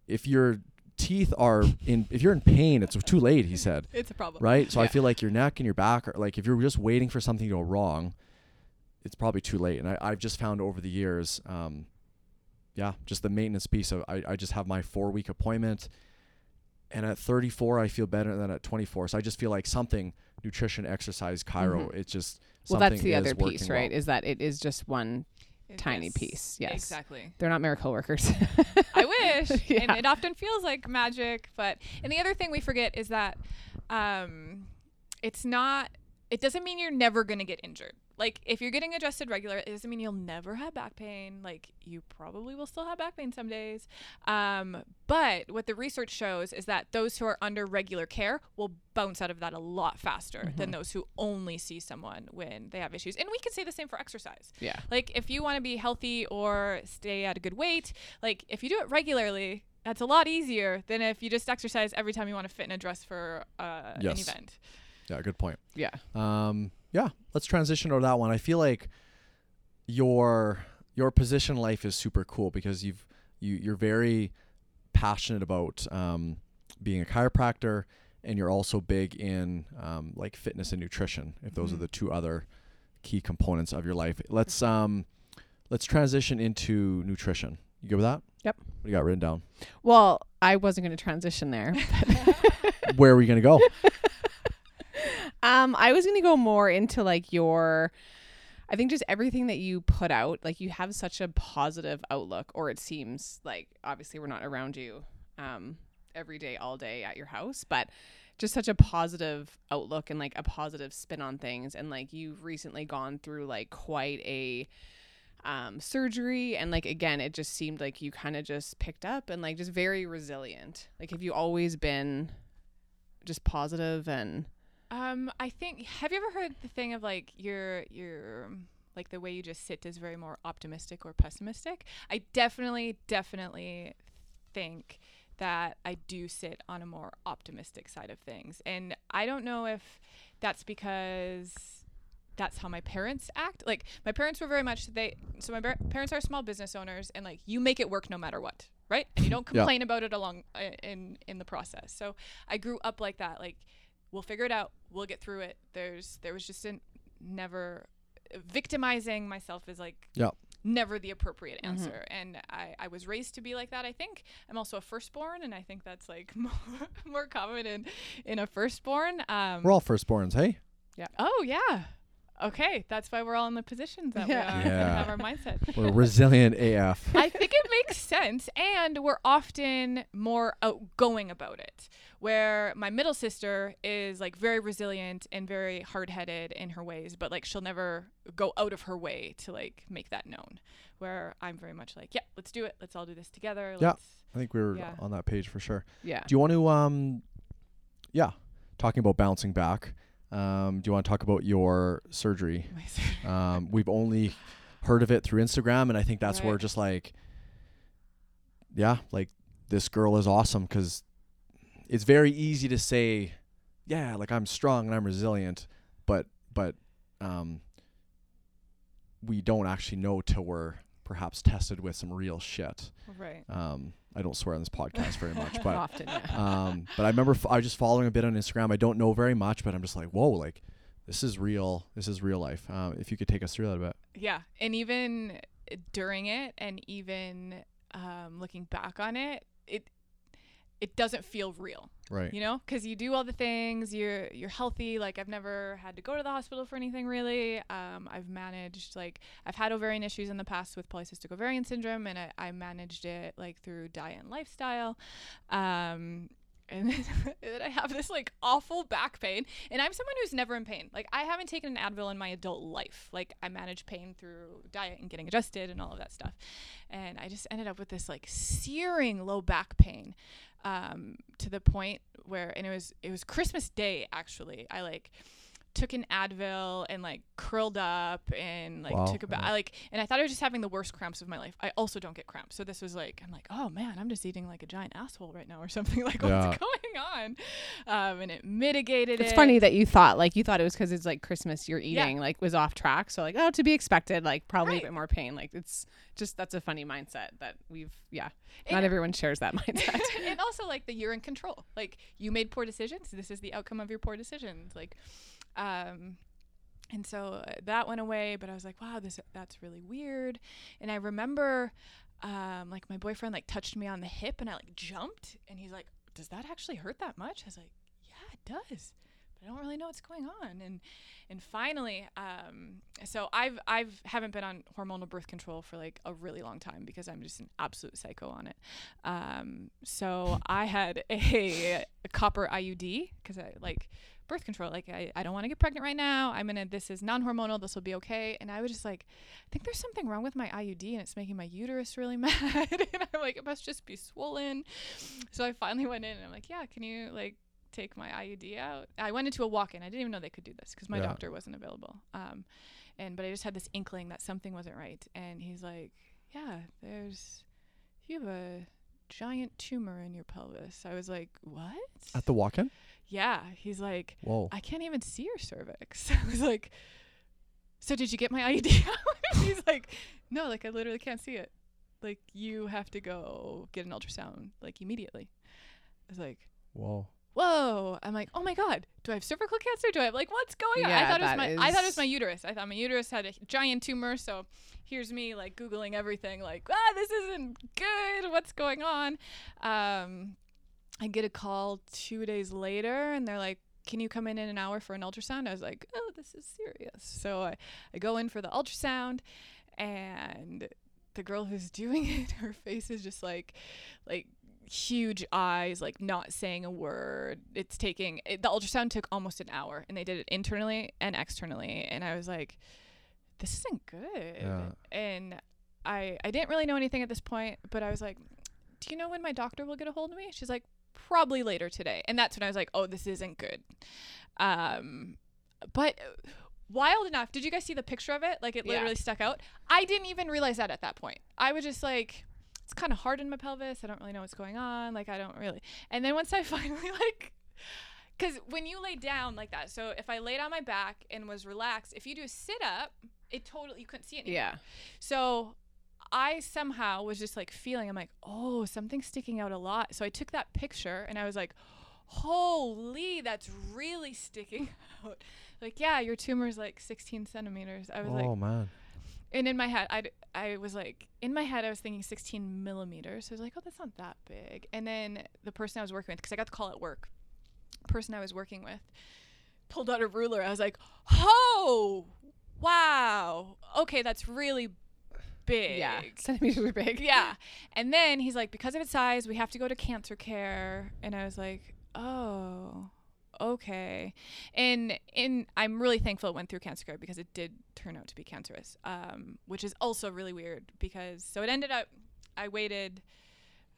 If your teeth are in, if you're in pain, it's too late. He said, It's a problem. right? So I feel like your neck and your back are like if you're just waiting for something to go wrong, it's probably too late. And I, I've just found over the years, um, yeah, just the maintenance piece of I, I just have my four week appointment. And at 34, I feel better than at 24. So I just feel like something nutrition, exercise, chiro. Mhm. It's just Well, that's the other piece, right? well. Is that it is just one. Tiny yes, piece, yes. Exactly. They're not miracle workers. I wish. And it often feels like magic. But and the other thing we forget is that um, it's not. It doesn't mean you're never gonna get injured. Like if you're getting adjusted regular, it doesn't mean you'll never have back pain. Like you probably will still have back pain some days. Um, but what the research shows is that those who are under regular care will bounce out of that a lot faster than those who only see someone when they have issues. And we can say the same for exercise. yeah. Like if you want to be healthy or stay at a good weight, like if you do it regularly, that's a lot easier than if you just exercise every time you want to fit in a dress for uh, an Yes. event. Yeah, good point. Yeah. Um, yeah, let's transition to that one. I feel like your your position life is super cool because you've you you're very passionate about um, being a chiropractor and you're also big in um, like fitness and nutrition. If those are Mhm. the two other key components of your life, let's um let's transition into nutrition. You good with that? Yep. What do you got written down? Well, I wasn't going to transition there. Where are we gonna go? Um, I was gonna go more into like your I think just everything that you put out, like you have such a positive outlook, or it seems like obviously we're not around you um every day, all day at your house, but just such a positive outlook and like a positive spin on things. And like you've recently gone through like quite a um, surgery and like again it just seemed like you kind of just picked up and like just very resilient like have you always been just positive and Um, I think. Have you ever heard the thing of like your your like the way you just sit is very more optimistic or pessimistic? I definitely, definitely think that I do sit on a more optimistic side of things, and I don't know if that's because that's how my parents act. Like my parents were very much they. So my bar- parents are small business owners, and like you make it work no matter what, right? And you don't Yeah. complain about it along uh, in in the process. So I grew up like that. Like we'll figure it out. We'll get through it. There's there was just a never victimizing myself is like Yeah. never the appropriate Mhm. answer. And I, I was raised to be like that, I think. I'm also a firstborn, and I think that's like more, more common in, in a firstborn. Um, We're all firstborns, hey? Yeah oh, yeah. Okay, that's why we're all in the positions that Yeah. we are Yeah. and have our mindset. We're resilient AF. I think it makes sense, and we're often more outgoing about it. Where my middle sister is like very resilient and very hard-headed in her ways, but like she'll never go out of her way to like make that known. Where I'm very much like, yeah, let's do it. Let's all do this together. Yeah. Let's I think we were Yeah. on that page for sure. yeah Do you want to um yeah, talking about bouncing back. Um do you want to talk about your surgery? Um we've only heard of it through Instagram and I think that's where just like yeah, like this girl is awesome cuz it's very easy to say yeah, like I'm strong and I'm resilient, but but um we don't actually know till we're perhaps tested with some real shit. right. Um I don't swear on this podcast very much, but often yeah um, but I remember f- I was just following a bit on Instagram. I don't know very much, but I'm just like, whoa, like this is real. This is real life. Um, if you could take us through that a bit. Yeah, and even during it and even um, looking back on it, it it doesn't feel real Right. you know because you do all the things you're you're healthy like i've never had to go to the hospital for anything really um, i've managed like i've had ovarian issues in the past with polycystic ovarian syndrome and i, I managed it like through diet and lifestyle um, and then I have this like awful back pain, and I'm someone who's never in pain. Like I haven't taken an Advil in my adult life. Like I manage pain through diet and getting adjusted and all of that stuff, and I just ended up with this like searing low back pain, um, to the point where, and it was it was Christmas Day actually. I like took an Advil and like curled up and like Wow. took a bath. I like and I thought I was just having the worst cramps of my life. I also don't get cramps. So this was like I'm like, oh man, I'm just eating like a giant asshole right now or something. Like Yeah. what's going on? Um, and it mitigated It's it. funny that you thought like you thought it was because it's like Christmas you're Yeah. eating like was off track. So like oh to be expected like probably Right. a bit more pain. Like it's just that's a funny mindset that we've yeah. And- Not everyone shares that mindset. and also like the you're in control. Like you made poor decisions. This is the outcome of your poor decisions. Like, um, and so uh, that went away. But I was like, wow, this that's really weird. And I remember, um, like my boyfriend like touched me on the hip, and I like jumped, and he's like, does that actually hurt that much? I was like, yeah, it does. But I don't really know what's going on. And and finally, um, so I've I've haven't been on hormonal birth control for like a really long time because I'm just an absolute psycho on it. Um, so I had a, a copper IUD because I like birth control. Like I, I don't want to get pregnant right now. I'm gonna. This is non-hormonal. This will be okay. And I was just like, I think there's something wrong with my IUD and it's making my uterus really mad. and I'm like, it must just be swollen. So I finally went in and I'm like, yeah, can you like take my IUD out? I went into a walk-in. I didn't even know they could do this because my Yeah. doctor wasn't available. Um, and but I just had this inkling that something wasn't right. And he's like, yeah, there's you have a giant tumor in your pelvis. I was like, what? At the walk-in. Yeah. He's like, Whoa. I can't even see your cervix. I was like, so did you get my IUD? He's like, no, like I literally can't see it. Like you have to go get an ultrasound like immediately. I was like, Whoa. whoa. I'm like, oh my god, do I have cervical cancer? Do I have like what's going on? I thought it was that my I thought it was my uterus. I thought my uterus had a giant tumor. So here's me like googling everything, like ah, this isn't good. What's going on? Um, I get a call two days later, and they're like. Can you come in in an hour for an ultrasound? I was like, oh, this is serious. So I, I go in for the ultrasound, and the girl who's doing it, her face is just like, like huge eyes, like not saying a word. It's taking it, the ultrasound took almost an hour, and they did it internally and externally. And I was like, this isn't good. Yeah. And I I didn't really know anything at this point, but I was like, do you know when my doctor will get a hold of me? She's like, probably later today. And that's when I was like, oh, this isn't good. Um, but wild enough. Did you guys see the picture of it? Like it Yeah. literally stuck out. I didn't even realize that at that point. I was just like, it's kind of hard in my pelvis. I don't really know what's going on. Like I don't really. And then once I finally like. Because when you lay down like that, so if I laid on my back and was relaxed, if you do a sit up, it totally you couldn't see it. Anymore. yeah. So I somehow was just like feeling, I'm like, oh, something's sticking out a lot. So I took that picture and I was like, holy, that's really sticking out. Like, yeah, your tumor is like 16 centimeters. I was Oh like, oh man. and in my head, I I was like, in my head, I was thinking 16 millimeters. So I was like, oh, that's not that big. And then the person I was working with, because I got the call at work, person I was working with pulled out a ruler. I was like, oh, wow. Okay, that's really big. Yeah. Centimeters were big. Yeah. And then he's like, because of its size, we have to go to cancer care. And I was like, oh, okay. And and I'm really thankful it went through cancer care because it did turn out to be cancerous, um, which is also really weird because so it ended up, I waited.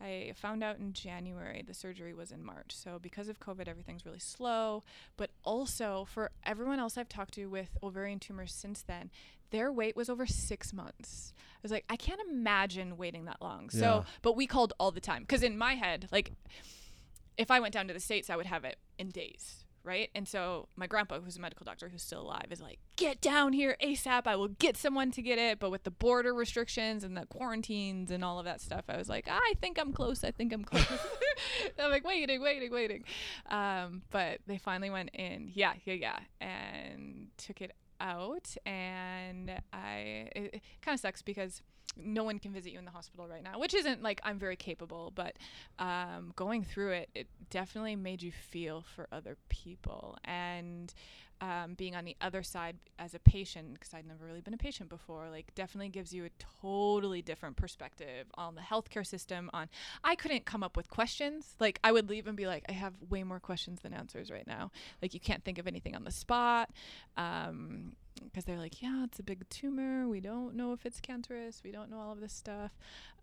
I found out in January. The surgery was in March. So because of COVID, everything's really slow. But also for everyone else I've talked to with ovarian tumors since then, their wait was over six months. I was like, I can't imagine waiting that long. Yeah. So, but we called all the time because in my head, like, if I went down to the states, I would have it in days, right? And so my grandpa, who's a medical doctor who's still alive, is like, "Get down here ASAP! I will get someone to get it." But with the border restrictions and the quarantines and all of that stuff, I was like, "I think I'm close. I think I'm close." I'm like waiting, waiting, waiting. Um, but they finally went in, yeah, yeah, yeah, and took it out, and I it, it kind of sucks because no one can visit you in the hospital right now, which isn't like I'm very capable, but um, going through it, it definitely made you feel for other people and. Um, being on the other side as a patient, because I'd never really been a patient before, like definitely gives you a totally different perspective on the healthcare system. On I couldn't come up with questions. Like I would leave and be like, I have way more questions than answers right now. Like you can't think of anything on the spot. Um, because they're like, yeah, it's a big tumor. We don't know if it's cancerous. We don't know all of this stuff.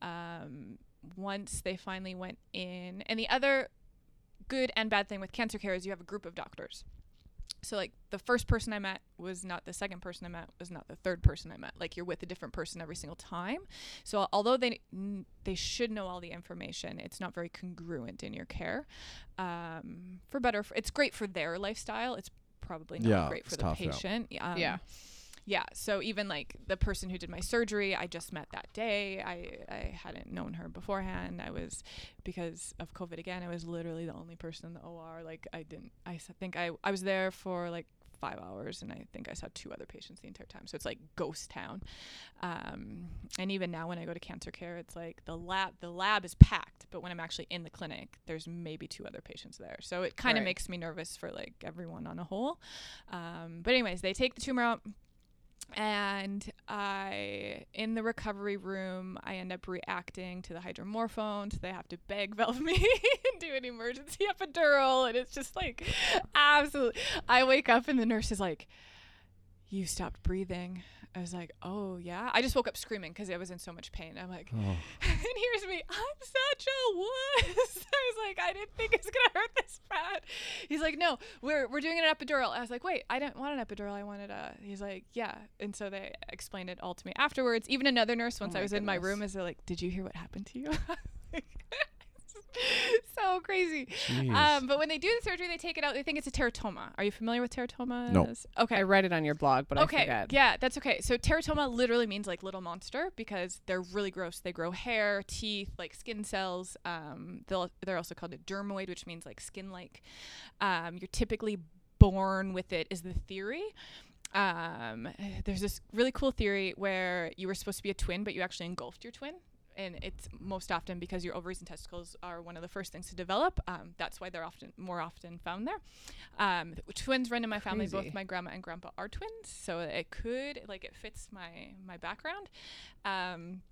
Um, once they finally went in, and the other good and bad thing with cancer care is you have a group of doctors. So like the first person I met was not the second person I met was not the third person I met. Like you're with a different person every single time. So although they n- they should know all the information, it's not very congruent in your care. Um, for better, for, it's great for their lifestyle. It's probably not Yeah, great for the patient. Um, Yeah. yeah so even like the person who did my surgery i just met that day. I i hadn't known her beforehand. I was because of covid again i was literally the only person in the or like i didn't i s- think i i was there for like five hours and i think i saw two other patients the entire time. So it's like ghost town. Um, and even now when i go to cancer care it's like the lab the lab is packed but when i'm actually in the clinic there's maybe two other patients there. So it kind of Right. makes me nervous for like everyone on a whole. Um, but anyways they take the tumor out and I in the recovery room I end up reacting to the hydromorphone so they have to beg valve me and do an emergency epidural. And it's just like absolutely I wake up and the nurse is like you stopped breathing I was like oh yeah. I just woke up screaming because I was in so much pain. I'm like Oh. and here's me I'm such a wuss. I was like I didn't think it's gonna hurt this bad. He's like no we're we're doing an epidural. I was like wait I didn't want an epidural. I wanted a he's like yeah. And so they explained it all to me afterwards. Even another nurse once Oh I was in my room is like did you hear what happened to you so crazy um, but when they do the surgery they take it out they think it's a teratoma are you familiar with teratoma No. okay I read it on your blog, but I okay, forgot. yeah, that's okay. So teratoma literally means like little monster because they're really gross. They grow hair, teeth, like skin cells. Um, they'll, they're also called a dermoid, which means like skin-like. Um, you're typically born with it, is the theory. Um, there's this really cool theory where you were supposed to be a twin, but you actually engulfed your twin. And it's most often because your ovaries and testicles are one of the first things to develop. Um, that's why they're often more often found there. Um, twins run in my family. Crazy. Both my grandma and grandpa are twins, so it could like it fits my my background. Um,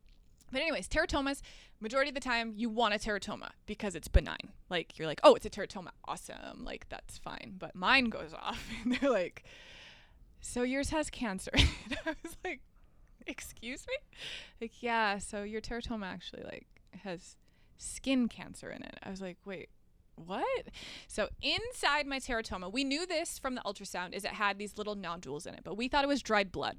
but anyways, teratomas, majority of the time you want a teratoma because it's benign. Like you're like, oh, it's a teratoma, awesome, like that's fine. But mine goes off, and they're like, so yours has cancer. and I was like, excuse me, like yeah, so your teratoma actually like has skin cancer in it. I was like, wait. What? So inside my teratoma, we knew this from the ultrasound is it had these little nodules in it, but we thought it was dried blood.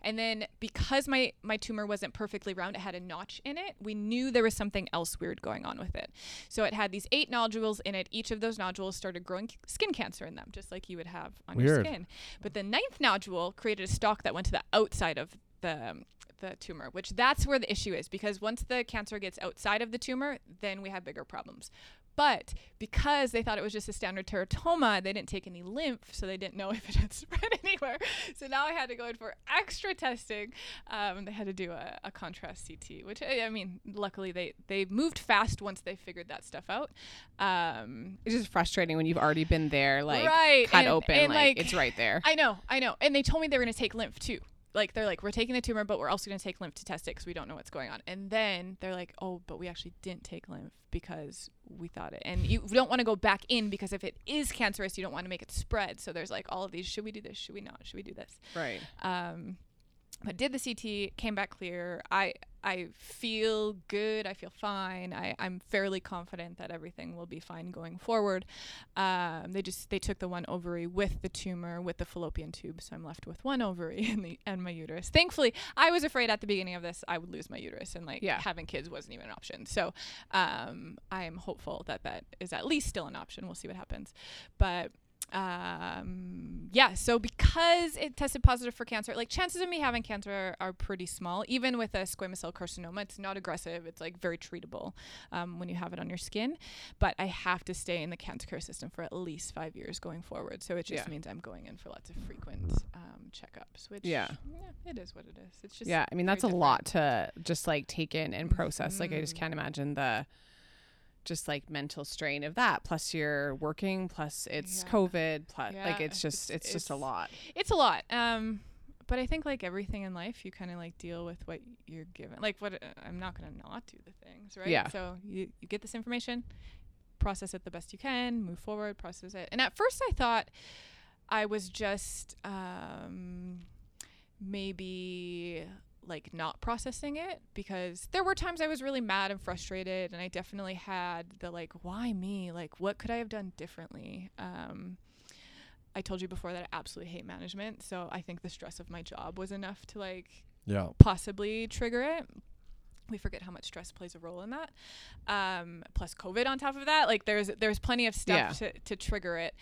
And then because my my tumor wasn't perfectly round, it had a notch in it. We knew there was something else weird going on with it. So it had these eight nodules in it. Each of those nodules started growing c- skin cancer in them, just like you would have on your skin. But the ninth nodule created a stalk that went to the outside of the the tumor, which that's where the issue is because once the cancer gets outside of the tumor, then we have bigger problems. But because they thought it was just a standard teratoma, they didn't take any lymph, so they didn't know if it had spread anywhere. So now I had to go in for extra testing. Um, they had to do a, a contrast CT, which I I mean, luckily they they moved fast once they figured that stuff out. Um, It's just frustrating when you've already been there, like Right, cut and- open, and, like, like, it's right there. I know, I know. And they told me they were going to take lymph too. Like they're like, we're taking the tumor, but we're also going to take lymph to test it because we don't know what's going on. And then they're like, oh, but we actually didn't take lymph because we thought it. And you don't want to go back in because if it is cancerous, you don't want to make it spread. So there's like all of these: should we do this? Should we not? Should we do this? right. Um, but did the CT, came back clear. I I feel good. I feel fine. I, I'm fairly confident that everything will be fine going forward. Um, they just they took the one ovary with the tumor with the fallopian tube, so I'm left with one ovary and the and my uterus. Thankfully, I was afraid at the beginning of this I would lose my uterus and like Yeah. having kids wasn't even an option. So um, I am hopeful that that is at least still an option. We'll see what happens, but um, yeah, so because it tested positive for cancer, like chances of me having cancer are pretty small. Even with a squamous cell carcinoma, it's not aggressive. It's like very treatable um, when you have it on your skin. But I have to stay in the cancer care system for at least five years going forward. So it just Yeah. means I'm going in for lots of frequent um, checkups, which Yeah. yeah, it is what it is. It's just yeah, I mean that's a lot to just like take in and process. Like I just Mhm. can't imagine the just like mental strain of that. Plus you're working, plus it's Yeah. COVID, plus Yeah, like it's just it's- it's, just a lot. It's a lot. Um, but I think like everything in life, you kind of like deal with what you're given. Like what uh, I'm not gonna not do the things, right? Yeah. So you you get this information, process it the best you can, move forward, process it. And at first, I thought I was just um, maybe like not processing it because there were times I was really mad and frustrated and I definitely had the like why me like what could I have done differently um I told you before that I absolutely hate management so I think the stress of my job was enough to like Yeah. possibly trigger it. We forget how much stress plays a role in that. Um, plus COVID on top of that, like there's there's plenty of stuff to, to trigger it.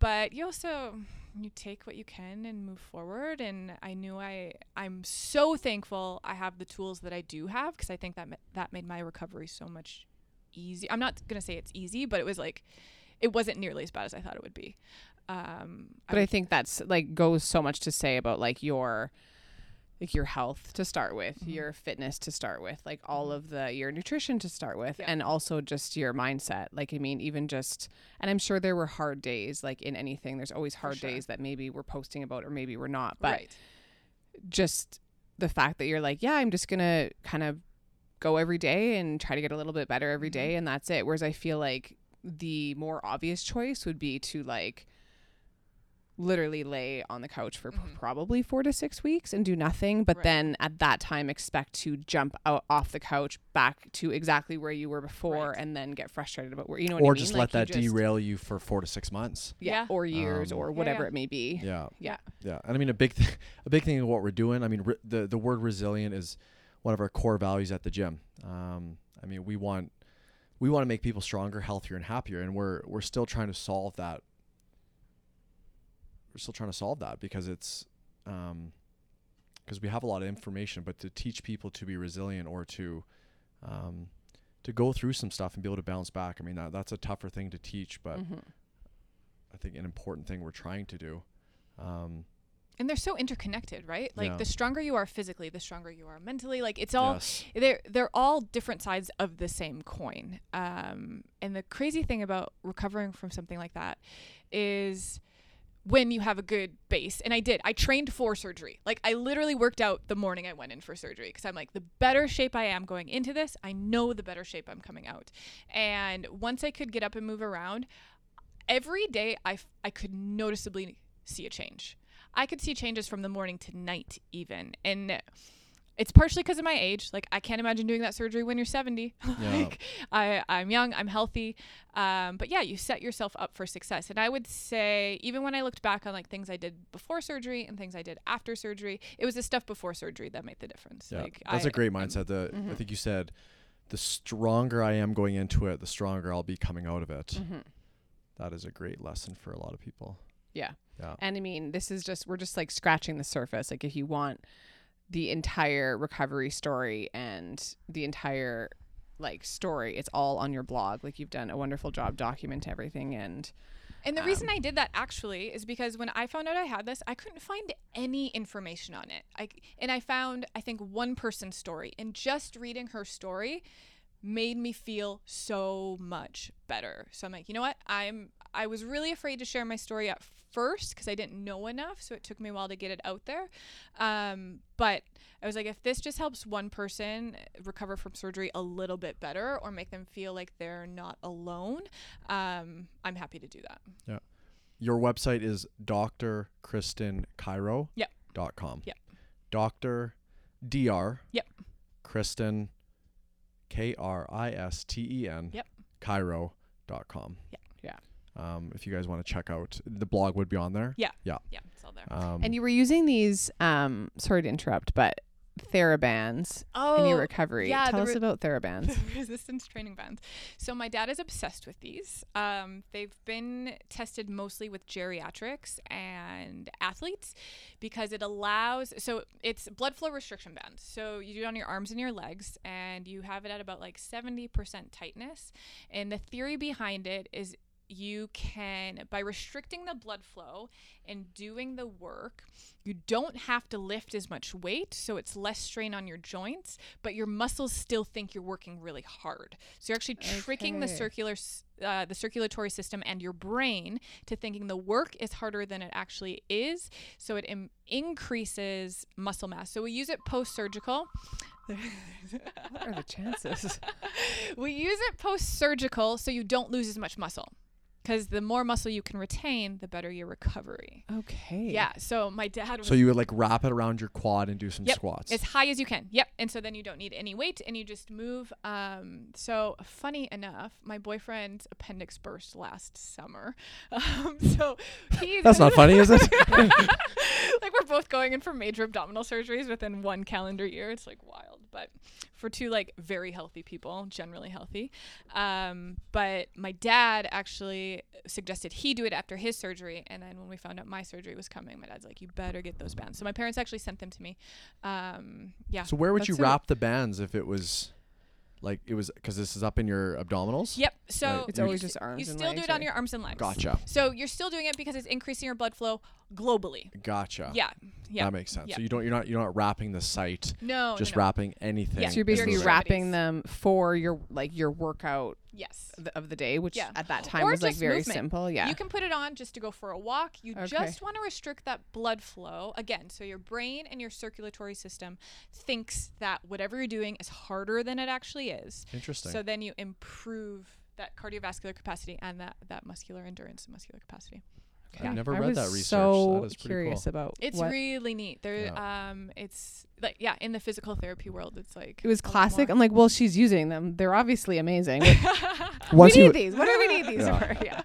But you also you take what you can and move forward. And I knew I I'm so thankful I have the tools that I do have because I think that ma- that made my recovery so much easy. I'm not gonna say it's easy, but it was like it wasn't nearly as bad as I thought it would be. Um, But I would- think that's like goes so much to say about like your like your health to start with, Mhm. your fitness to start with, like all Mhm. of the your nutrition to start with, Yeah. and also just your mindset. Like I mean, even just and I'm sure there were hard days like in anything. There's always hard sure. days that maybe we're posting about or maybe we're not. But right. just the fact that you're like, yeah, I'm just gonna kind of go every day and try to get a little bit better every Mhm. and that's it. Whereas I feel like the more obvious choice would be to like literally lay on the couch for p- Mhm. probably four to six weeks and do nothing, but Right. then at that time expect to jump out off the couch back to exactly where you were before, Right. and then get frustrated about where you know what I Or mean? just Like, let you that just- derail you for four to six months. yeah, Yeah. or years Um, or Yeah, whatever yeah. it may be. Yeah. Yeah. Yeah. And I mean, a big, th- a big thing of what we're doing. I mean, re- the the word resilient is one of our core values at the gym. Um, I mean, we want we want to make people stronger, healthier, and happier, and we're we're still trying to solve that. We're still trying to solve that because it's, um, because we have a lot of information, but to teach people to be resilient or to, um, to go through some stuff and be able to bounce back. I mean, that that's a tougher thing to teach, but Mhm. I think an important thing we're trying to do. Um, and they're so interconnected, right? Like Yeah. the stronger you are physically, the stronger you are mentally. Like it's all yes. they're they're all different sides of the same coin. Um, and the crazy thing about recovering from something like that is when you have a good base. And I did. I trained for surgery. Like I literally worked out the morning I went in for surgery because I'm like the better shape I am going into this, I know the better shape I'm coming out. And once I could get up and move around, every day I, f- I could noticeably see a change. I could see changes from the morning to night even. And it's partially because of my age. Like I can't imagine doing that surgery when you're 70. Yeah. like I, I'm young, I'm healthy. Um, but yeah, you set yourself up for success. And I would say, even when I looked back on like things I did before surgery and things I did after surgery, it was the stuff before surgery that made the difference. Yeah, Like that's a a great mindset. The I Mhm. think you said, the stronger I am going into it, the stronger I'll be coming out of it. Mhm. That is a great lesson for a lot of people. Yeah. Yeah. And I mean, this is just we're just like scratching the surface. Like if you want the entire recovery story and the entire like story, it's all on your blog. Like you've done a wonderful job documenting everything and And the reason Um, I did that actually is because when I found out I had this, I couldn't find any information on it. I and I found I think one person's story, and just reading her story made me feel so much better. So I'm like, you know what? I'm I was really afraid to share my story at first because I didn't know enough, so it took me a while to get it out there. Um, but I was like, if this just helps one person recover from surgery a little bit better or make them feel like they're not alone, um, I'm happy to do that. Yeah. Your website is Dr. Kristen Chiro. Yep. Dot com. Yep. Dr. Dr. Yep. Kristen K R I S T E N. Yep. Chiro. Dot com. Yeah. Yeah. Um, if you guys want to check out the blog would be on there. Yeah, Yeah. Yeah. it's all there. Um, and you were using these um sorry to interrupt, but TheraBands Oh, in your recovery. yeah, Tell us re- about TheraBands. the resistance training bands. So my dad is obsessed with these. Um, they've been tested mostly with geriatrics and athletes because it allows. So it's blood flow restriction bands. So you do it on your arms and your legs, and you have it at about like seventy percent tightness. And the theory behind it is you can by restricting the blood flow and doing the work you don't have to lift as much weight so it's less strain on your joints but your muscles still think you're working really hard. So you're actually tricking the circular uh, the circulatory system and your brain to thinking the work is harder than it actually is so it Im- increases muscle mass. So we use it post surgical what are the chances? we use it post surgical so you don't lose as much muscle because the more muscle you can retain the better your recovery Okay. yeah so my dad So you would like wrap it around your quad and do some Yep, squats. as high as you can. Yep. And so then you don't need any weight and you just move. Um, so funny enough, my boyfriend's appendix burst last summer. Um, so he's That's not funny, is it? like we're both going in for major abdominal surgeries within one calendar year. It's like wild, but for two like very healthy people, generally healthy. Um, but my dad actually suggested he do it after his surgery, and then when we found out my surgery was coming, my dad's like, "You better get those bands." So my parents actually sent them to me. Um, yeah. so where would you wrap the bands if it was like it was because this is up in your abdominals? Yep. So Right. It's you always s- just arms and You and still do legs, it on right? your arms and legs. Gotcha. So you're still doing it because it's increasing your blood flow globally. Gotcha. Yeah. Yeah. That makes sense. Yeah. So you don't you're not you're not wrapping the site, No. no, just no. wrapping anything. Yeah. So you're in the basically site. wrapping them for your like your workout Yes. th- of the day, which Yeah. at that time Or was like very movement. simple. Yeah. You can put it on just to go for a walk. You Okay. just want to restrict that blood flow again. So your brain and your circulatory system thinks that whatever you're doing is harder than it actually is. Interesting. So then you improve that cardiovascular capacity and that that muscular endurance and muscular capacity. I've never I read was that research. So that is pretty curious cool. about It's what really neat. There, Yeah. um, it's like yeah, in the physical therapy world, it's like it was classic. I'm like, well, she's using them. They're obviously amazing. But Once we you need these. What do we need these Yeah. for? Yeah.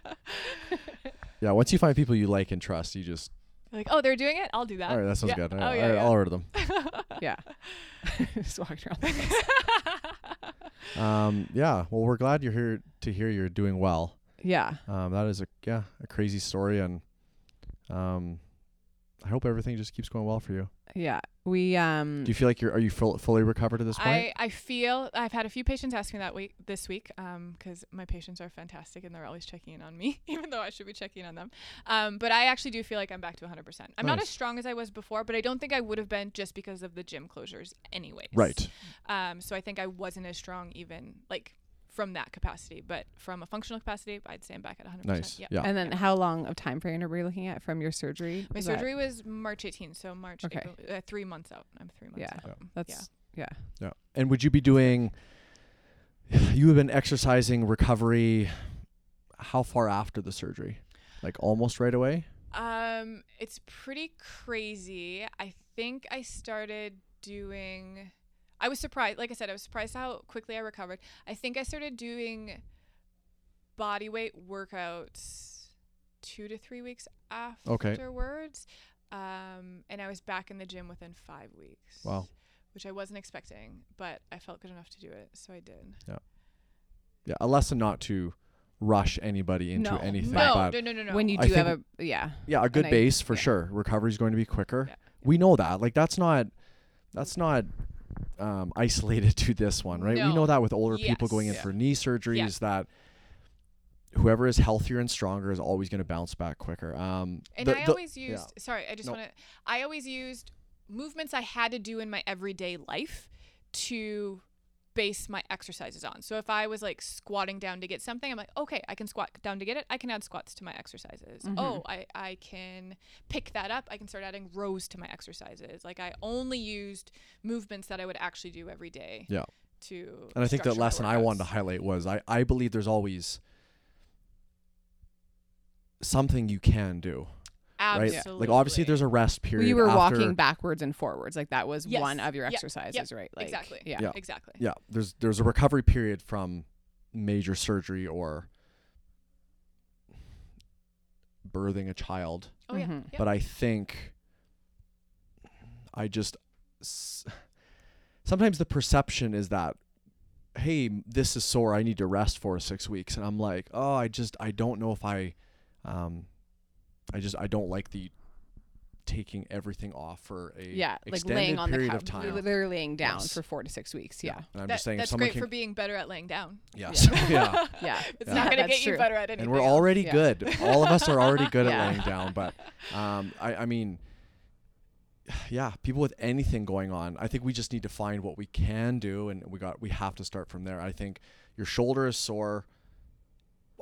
yeah, once you find people you like and trust, you just like oh, they're doing it. I'll do that. all right. That sounds Yeah. good. Oh, all yeah, right, yeah. I'll order them. Yeah. Just walked around. Um, yeah. Well, we're glad you're here to hear you're doing well. Yeah. Um, that is a yeah a crazy story, and um, I hope everything just keeps going well for you. Yeah. We um Do you feel like you're are you full, fully recovered at this point? I, I feel I've had a few patients ask me that week this week um because my patients are fantastic and they're always checking in on me even though I should be checking on them. Um, but I actually do feel like I'm back to 100%. I'm not Nice. as strong as I was before, but I don't think I would have been just because of the gym closures anyways. right. Um, so I think I wasn't as strong even like from that capacity, but from a functional capacity, I'd say I'm back at 100%. Nice. Yep. Yeah. and then how long of time frame are we looking at from your surgery? My Was surgery was March 18th, so March, Okay. April, uh, three months out. I'm three months Yeah. out. That's yeah. Yeah. And would you be doing? You have been exercising recovery. How far after the surgery? Like almost right away. Um, it's pretty crazy. I think I started doing. I was surprised. Like I said, I was surprised how quickly I recovered. I think I started doing body weight workouts two to three weeks Okay. afterwards. Um, and I was back in the gym within five weeks. Wow. Which I wasn't expecting, but I felt good enough to do it, so I did. Yeah. Yeah. A lesson not to rush anybody into No. anything. No, but no, no, no, no. When you I do have a yeah. yeah, a good I- base for yeah. sure. Recovery is going to be quicker. Yeah. We know that. Like that's not that's not um, isolated to this one, right? We know that with older people going in Yes. for knee surgeries that whoever is healthier and stronger is always going to bounce back quicker. Um, And the- I the- always used sorry, I just No. want to I always used movements I had to do in my everyday life to base my exercises on. So if I was like squatting down to get something, I'm like, okay, I can squat down to get it. I can add squats to my exercises. Mhm. Oh, I, I can pick that up. I can start adding rows to my exercises. Like I only used movements that I would actually do every day. Yeah. To and I think the lesson I wanted to highlight was I, I believe there's always something you can do, right? Absolutely. Like obviously there's a rest period. Well, you were after- walking backwards and forwards. Like that was Yes. one of your Yep. exercises, right? Like, exactly. Yeah. Yeah. Exactly. Yeah, there's there's a recovery period from major surgery or birthing a child. Oh yeah. Mhm. Yep. But I think I just sometimes the perception is that hey this is sore i need to rest for six weeks and i'm like oh i just i don't know if i um i just i don't like the taking everything off for a yeah, like laying on the couch. of time They're laying down Yes. for four to six weeks. Yeah. and i'm That- just saying that's great can for being better at laying down. yes yeah Yeah. It's Yeah. not going to That's get you better at anything. and we're already Yeah. good all of us are already good Yeah. at laying down but um i i mean yeah people with anything going on i think we just need to find what we can do and we got we have to start from there i think your shoulder is sore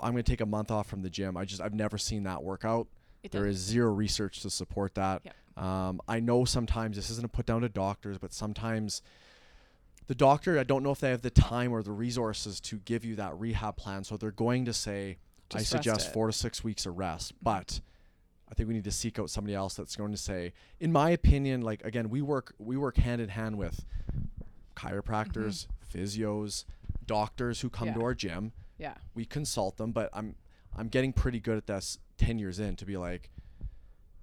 i'm going to take a month off from the gym i just i've never seen that work out It there is zero research to support that Yep. um, i know sometimes this isn't a put down to doctors but sometimes the doctor i don't know if they have the time or the resources to give you that rehab plan so they're going to say i Just rest suggest four to six weeks of rest but i think we need to seek out somebody else that's going to say in my opinion like again we work we work hand in hand with chiropractors physios doctors who come to Mm-hmm. Our gym Yeah. we consult them but i'm i'm getting pretty good at this 10 years in to be like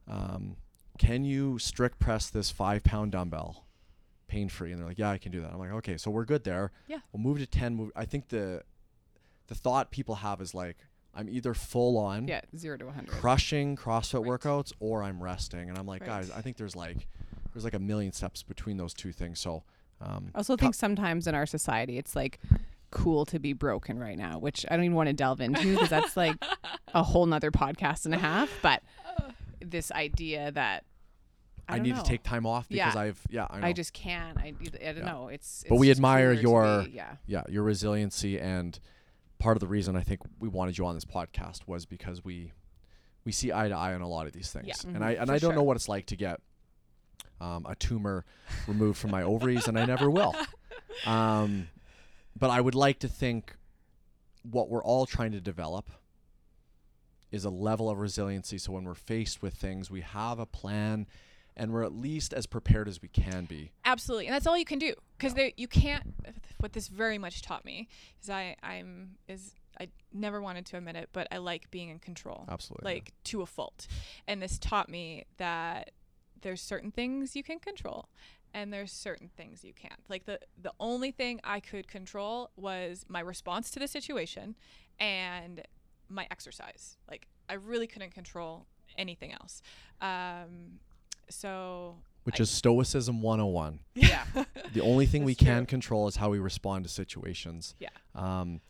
um, can you strict press this five pound dumbbell pain free and they're like yeah i can do that i'm like okay so we're good there Yeah. we'll move to 10 move, i think the the thought people have is like i'm either full on Yeah. Zero to 100. crushing CrossFit Right. workouts or I'm resting. And I'm like, Right. guys, I think there's like there's like a million steps between those two things. So um I also think sometimes in our society, it's like cool to be broken right now, which I don't even want to delve into because that's like a whole nother podcast and a half. But this idea that I, I, need know. to take time off because Yeah. I've yeah, I know. I just can't. I, I don't Yeah. know. It's, But we admire your- yeah. yeah, your resiliency and part of the reason I think we wanted you on this podcast was because we we see eye to eye on a lot of these things. Yeah. And Mhm, I and for I don't know what it's like to get um, a tumor removed from my ovaries and I never will. Um, but I would like to think what we're all trying to develop is a level of resiliency so when we're faced with things we have a plan and we're at least as prepared as we can be. Absolutely, and that's all you can do because you can't. What this very much taught me is I I'm is I never wanted to admit it, but I like being in control, Absolutely. like to a fault, and this taught me that there's certain things you can control and there's certain things you can't. Like the the only thing I could control was my response to the situation and my exercise. Like I really couldn't control anything else. Um, so which I- is stoicism 101. Yeah. The only thing we can true. control is how we respond to situations. Yeah. Um,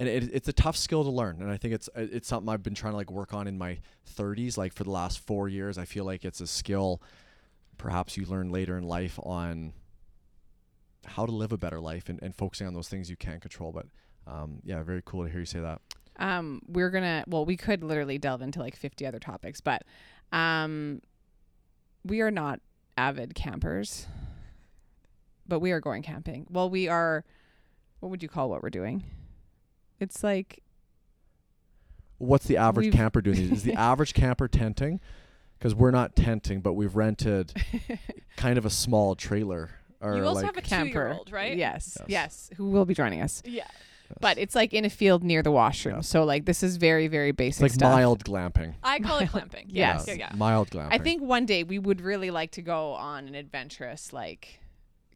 and it, it's a tough skill to learn, and I think it's it's something I've been trying to like work on in my 30s. Like for the last four years, I feel like it's a skill, perhaps you learn later in life on how to live a better life and, and focusing on those things you can control. But um, yeah, very cool to hear you say that. um, we're gonna. Well, we could literally delve into like fifty other topics, but um, we are not avid campers, but we are going camping. Well, we are. What would you call what we're doing? It's like What's the average camper doing? Is the average camper tenting? Because we're not tenting, but we've rented kind of a small trailer. Or You also like have a camper, two-year-old, right? Yes, Yes. yes, Who will be joining us? yeah. But it's like in a field near the washroom. Yeah. So like this is very very it's basic like stuff. mild glamping. I call it Mild- clamping. Yes. Yeah, yeah. Mild glamping. I think one day we would really like to go on an adventurous like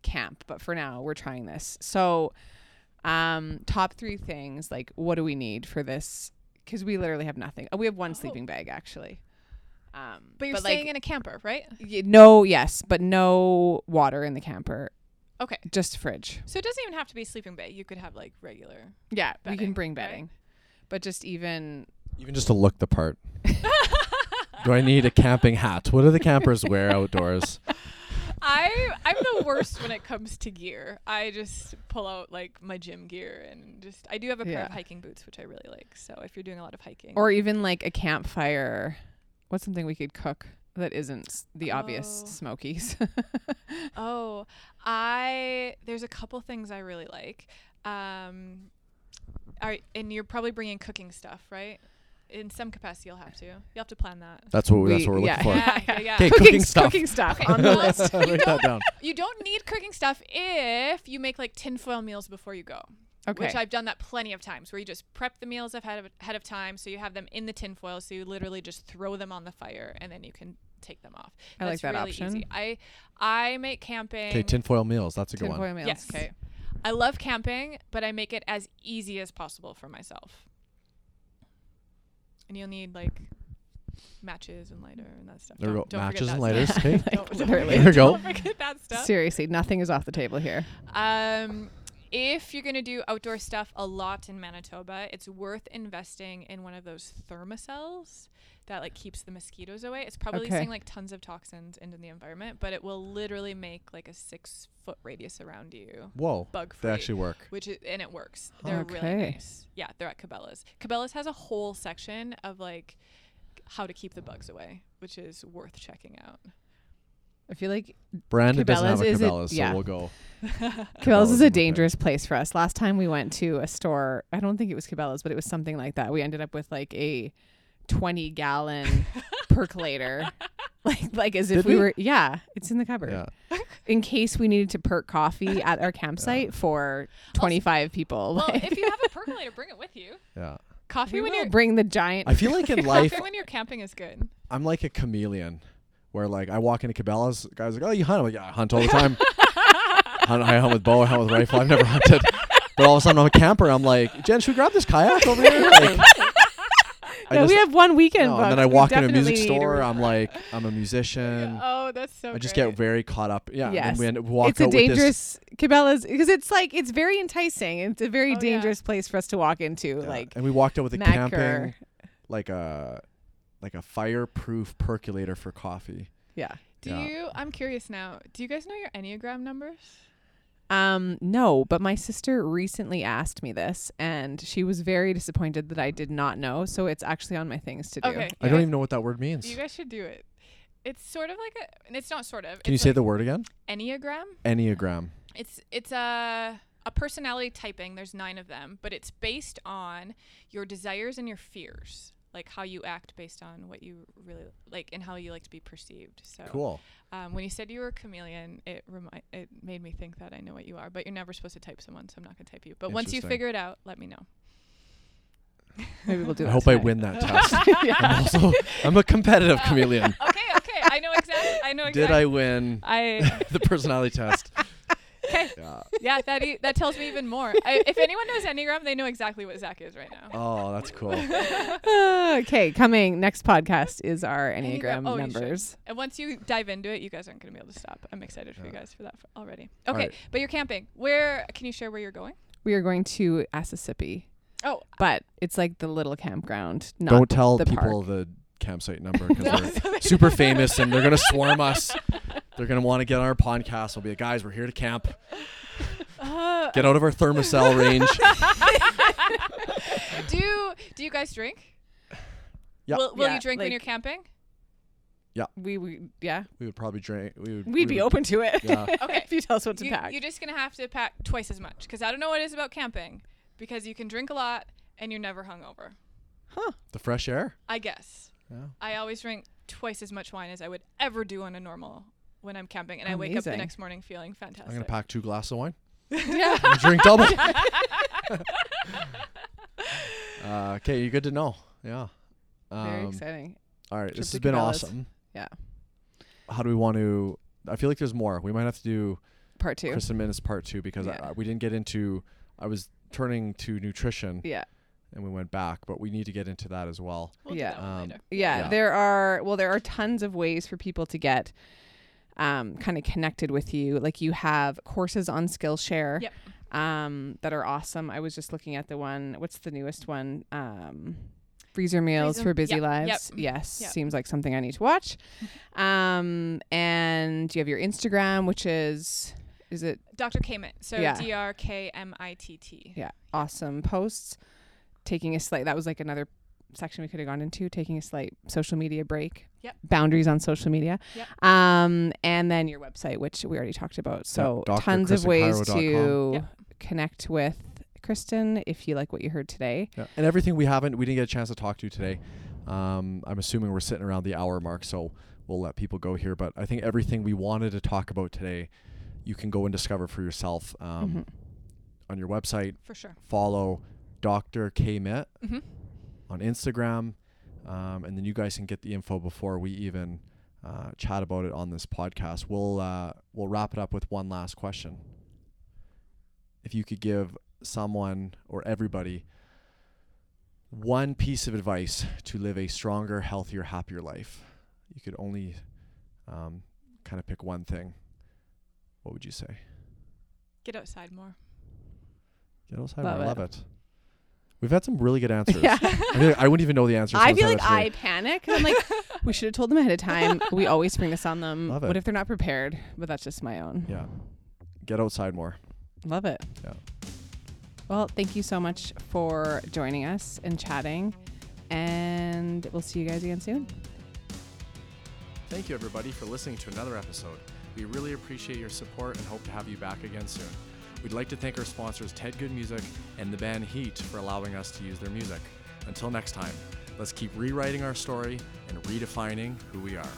camp, but for now we're trying this. So, um, top three things like what do we need for this? Because we literally have nothing. Oh, we have one Oh. sleeping bag actually. Um, But you're like, staying in a camper, right? y- no, yes, but no water in the camper. Okay. Just fridge. So it doesn't even have to be a sleeping bag. You could have like regular. Yeah, we Bedding, can bring right? bedding, but just even Even just to look the part. Do I need a camping hat? What do the campers wear outdoors? I I'm the worst when it comes to gear. I just pull out like my gym gear and just I do have a pair of hiking boots which I really like. So if you're doing a lot of hiking or even like a campfire. What's something we could cook that isn't s- the obvious Oh. smokies? Oh, I there's a couple things I really like. Um, are, and you're probably bringing cooking stuff, right? In some capacity, you'll have to. You'll have to plan that. That's what we, that's what we're yeah. looking for. Yeah, yeah, yeah. Okay, cooking, cooking stuff. Cooking stuff Okay, on the list. you Write that don't- down. You don't need cooking stuff if you make like tinfoil meals before you go. Okay. Which I've done that plenty of times where you just prep the meals ahead of, ahead of time. So you have them in the tinfoil. So you literally just throw them on the fire and then you can take them off. I like that really option. Easy. I, I make camping. Okay, tinfoil meals. That's a good Tinfoil one. meals. Yes. Okay. I love camping, but I make it as easy as possible for myself. And you'll need like matches and lighter and that stuff. There we Don't- go. don't Matches and lighters. stuff. Okay. Like, Don't- don't There you go. Don't forget that stuff. Seriously, nothing is off the table here. Um, if you're gonna do outdoor stuff a lot in Manitoba, it's worth investing in one of those Thermacells that like keeps the mosquitoes away. It's probably Okay. like tons of toxins into the environment, but it will literally make like a six foot radius around you Whoa. bug They actually work. which is and it works. They're Okay. really nice. Yeah, they're at Cabela's. Cabela's has a whole section of like how to keep the bugs away, which is worth checking out. I feel like Brandon doesn't have a Cabela's is it- Cabela's, so yeah. we'll go. Cabela's Cabela's is a okay. dangerous place for us. Last time we went to a store, I don't think it was Cabela's, but it was something like that. We ended up with like a 20 gallon percolator. Like like as if Did we, we? were yeah, it's in the cupboard. Yeah. In case we needed to perk coffee at our campsite for 25 people. Well, Like, if you have a percolator, bring it with you. Yeah. Coffee we when will you're bring the giant I feel like in life, coffee when you're camping is good. I'm like a chameleon, where like I walk into Cabela's, guys are like, oh, you hunt? I'm like, yeah, I hunt all the time. hunt, I hunt with bow, I hunt with rifle. I've never hunted. But all of a sudden, I'm a camper. I'm like, Jen, should we grab this kayak over here? Like, I No, just- we have one weekend no, and then I We walk in a music store. I'm like, I'm a musician. oh, that's so. I just great. get very caught up. Yeah. Yes. And we end up walk it's a dangerous Cabela's because it's like it's very enticing. It's a very Oh, yeah. dangerous place for us to walk into. yeah, Like and we walked out with a Mac camping, or- like a, like a fireproof percolator for coffee. yeah. Do Yeah. you? I'm curious now. Do you guys know your enneagram numbers? Um, no, but my sister recently asked me this, and she was very disappointed that I did not know. So it's actually on my things to do. Okay. I don't even know what that word means. You guys should do it. It's sort of like a. And it's not sort of. Can you say like the word again? enneagram? Enneagram. It's it's a a personality typing. There's nine of them, but it's based on your desires and your fears, like how you act based on what you really like and how you like to be perceived. So Cool. Um, when you said you were a chameleon, it remi- it made me think that I know what you are, but you're never supposed to type someone, so I'm not gonna type you. But once you figure it out, let me know. Maybe we'll do. I that hope I win that test. yeah. I'm also I'm a competitive chameleon. Okay, okay, I know exactly. I know exactly. Did I win I the personality test? Okay. Yeah. Yeah, that e- that tells me even more. I, if anyone knows Enneagram, they know exactly what Zach is right now. Oh, that's cool. okay, coming next podcast is our Enneagram. enneagram Oh, numbers. And once you dive into it, you guys aren't going to be able to stop. I'm excited for you guys for that f- already. Okay, right. but you're camping. Where can you share where you're going? We are going to Asessippi, Oh, but it's like the little campground. Not Don't tell the people park. the campsite number because No, we're super famous and they're gonna swarm us. They're gonna want to get on our podcast. We'll be like, guys, we're here to camp. Uh, Get out of our Thermacell range. do do you guys drink? Yeah. Will, will Yeah, you drink when you're camping? Yeah. we, we yeah, We would probably drink. We would. we'd we be would- open to it. Yeah. Okay. if you tell us what to You, pack. you're just gonna have to pack twice as much because I don't know what it is about camping because you can drink a lot and you're never hungover. Huh. The fresh air. I guess Yeah. I always drink twice as much wine as I would ever do on a normal when I'm camping, and I wake up the next morning feeling fantastic. I'm gonna pack two glasses of wine. yeah. and drink double. uh, okay, you're good to know. Yeah. Very Um, exciting. all right, Trip this has been Cabela's. awesome. Yeah. How do we want to? I feel like there's more. We might have to do Part two. Kristen Minutes part two because Yeah. I, we didn't get into. I was turning to nutrition Yeah. and we went back, but we need to get into that as well. We'll Yeah. Um, yeah. Yeah. There are well, there are tons of ways for people to get um, kind of connected with you. Like you have courses on Skillshare. Yep. Um, that are awesome. I was just looking at the one. What's the newest one? Um, freezer meals Freezer- for busy yep, lives. yep, Yes, yep. seems like something I need to watch. um, and you have your Instagram, which is is it Dr. Kmit. So Yeah. D R K M I T T. yeah awesome posts. Taking a slight that was like another section we could have gone into. Taking a slight social media break. Yep. Boundaries on social media. Yep. Um, and then your website, which we already talked about. So Dr. tons of ways to Yep. connect with Kristen if you like what you heard today. Yeah. And everything we haven't, we didn't get a chance to talk to you today. Um, I'm assuming we're sitting around the hour mark, so we'll let people go here. But I think everything we wanted to talk about today, you can go and discover for yourself um, Mhm. on your website. For sure. Follow Dr. K Mitt Mm-hmm. On Instagram, um, and then you guys can get the info before we even uh, chat about it on this podcast. We'll uh, we'll wrap it up with one last question. If you could give someone or everybody one piece of advice to live a stronger, healthier, happier life, you could only um, kind of pick one thing. What would you say? Get outside more. Get outside. Love I it. love it. We've had some really good answers. Yeah. I, feel like I wouldn't even know the answers. I feel like went through. I panic. I'm like, we should have told them ahead of time. We always spring this on them. Love it. What if they're not prepared? But that's just my own. Yeah. Get outside more. Love it. Yeah. Well, thank you so much for joining us and chatting. And we'll see you guys again soon. Thank you, everybody, for listening to another episode. We really appreciate your support and hope to have you back again soon. We'd like to thank our sponsors, Ted Good Music and the band Heat, for allowing us to use their music. Until next time, let's keep rewriting our story and redefining who we are.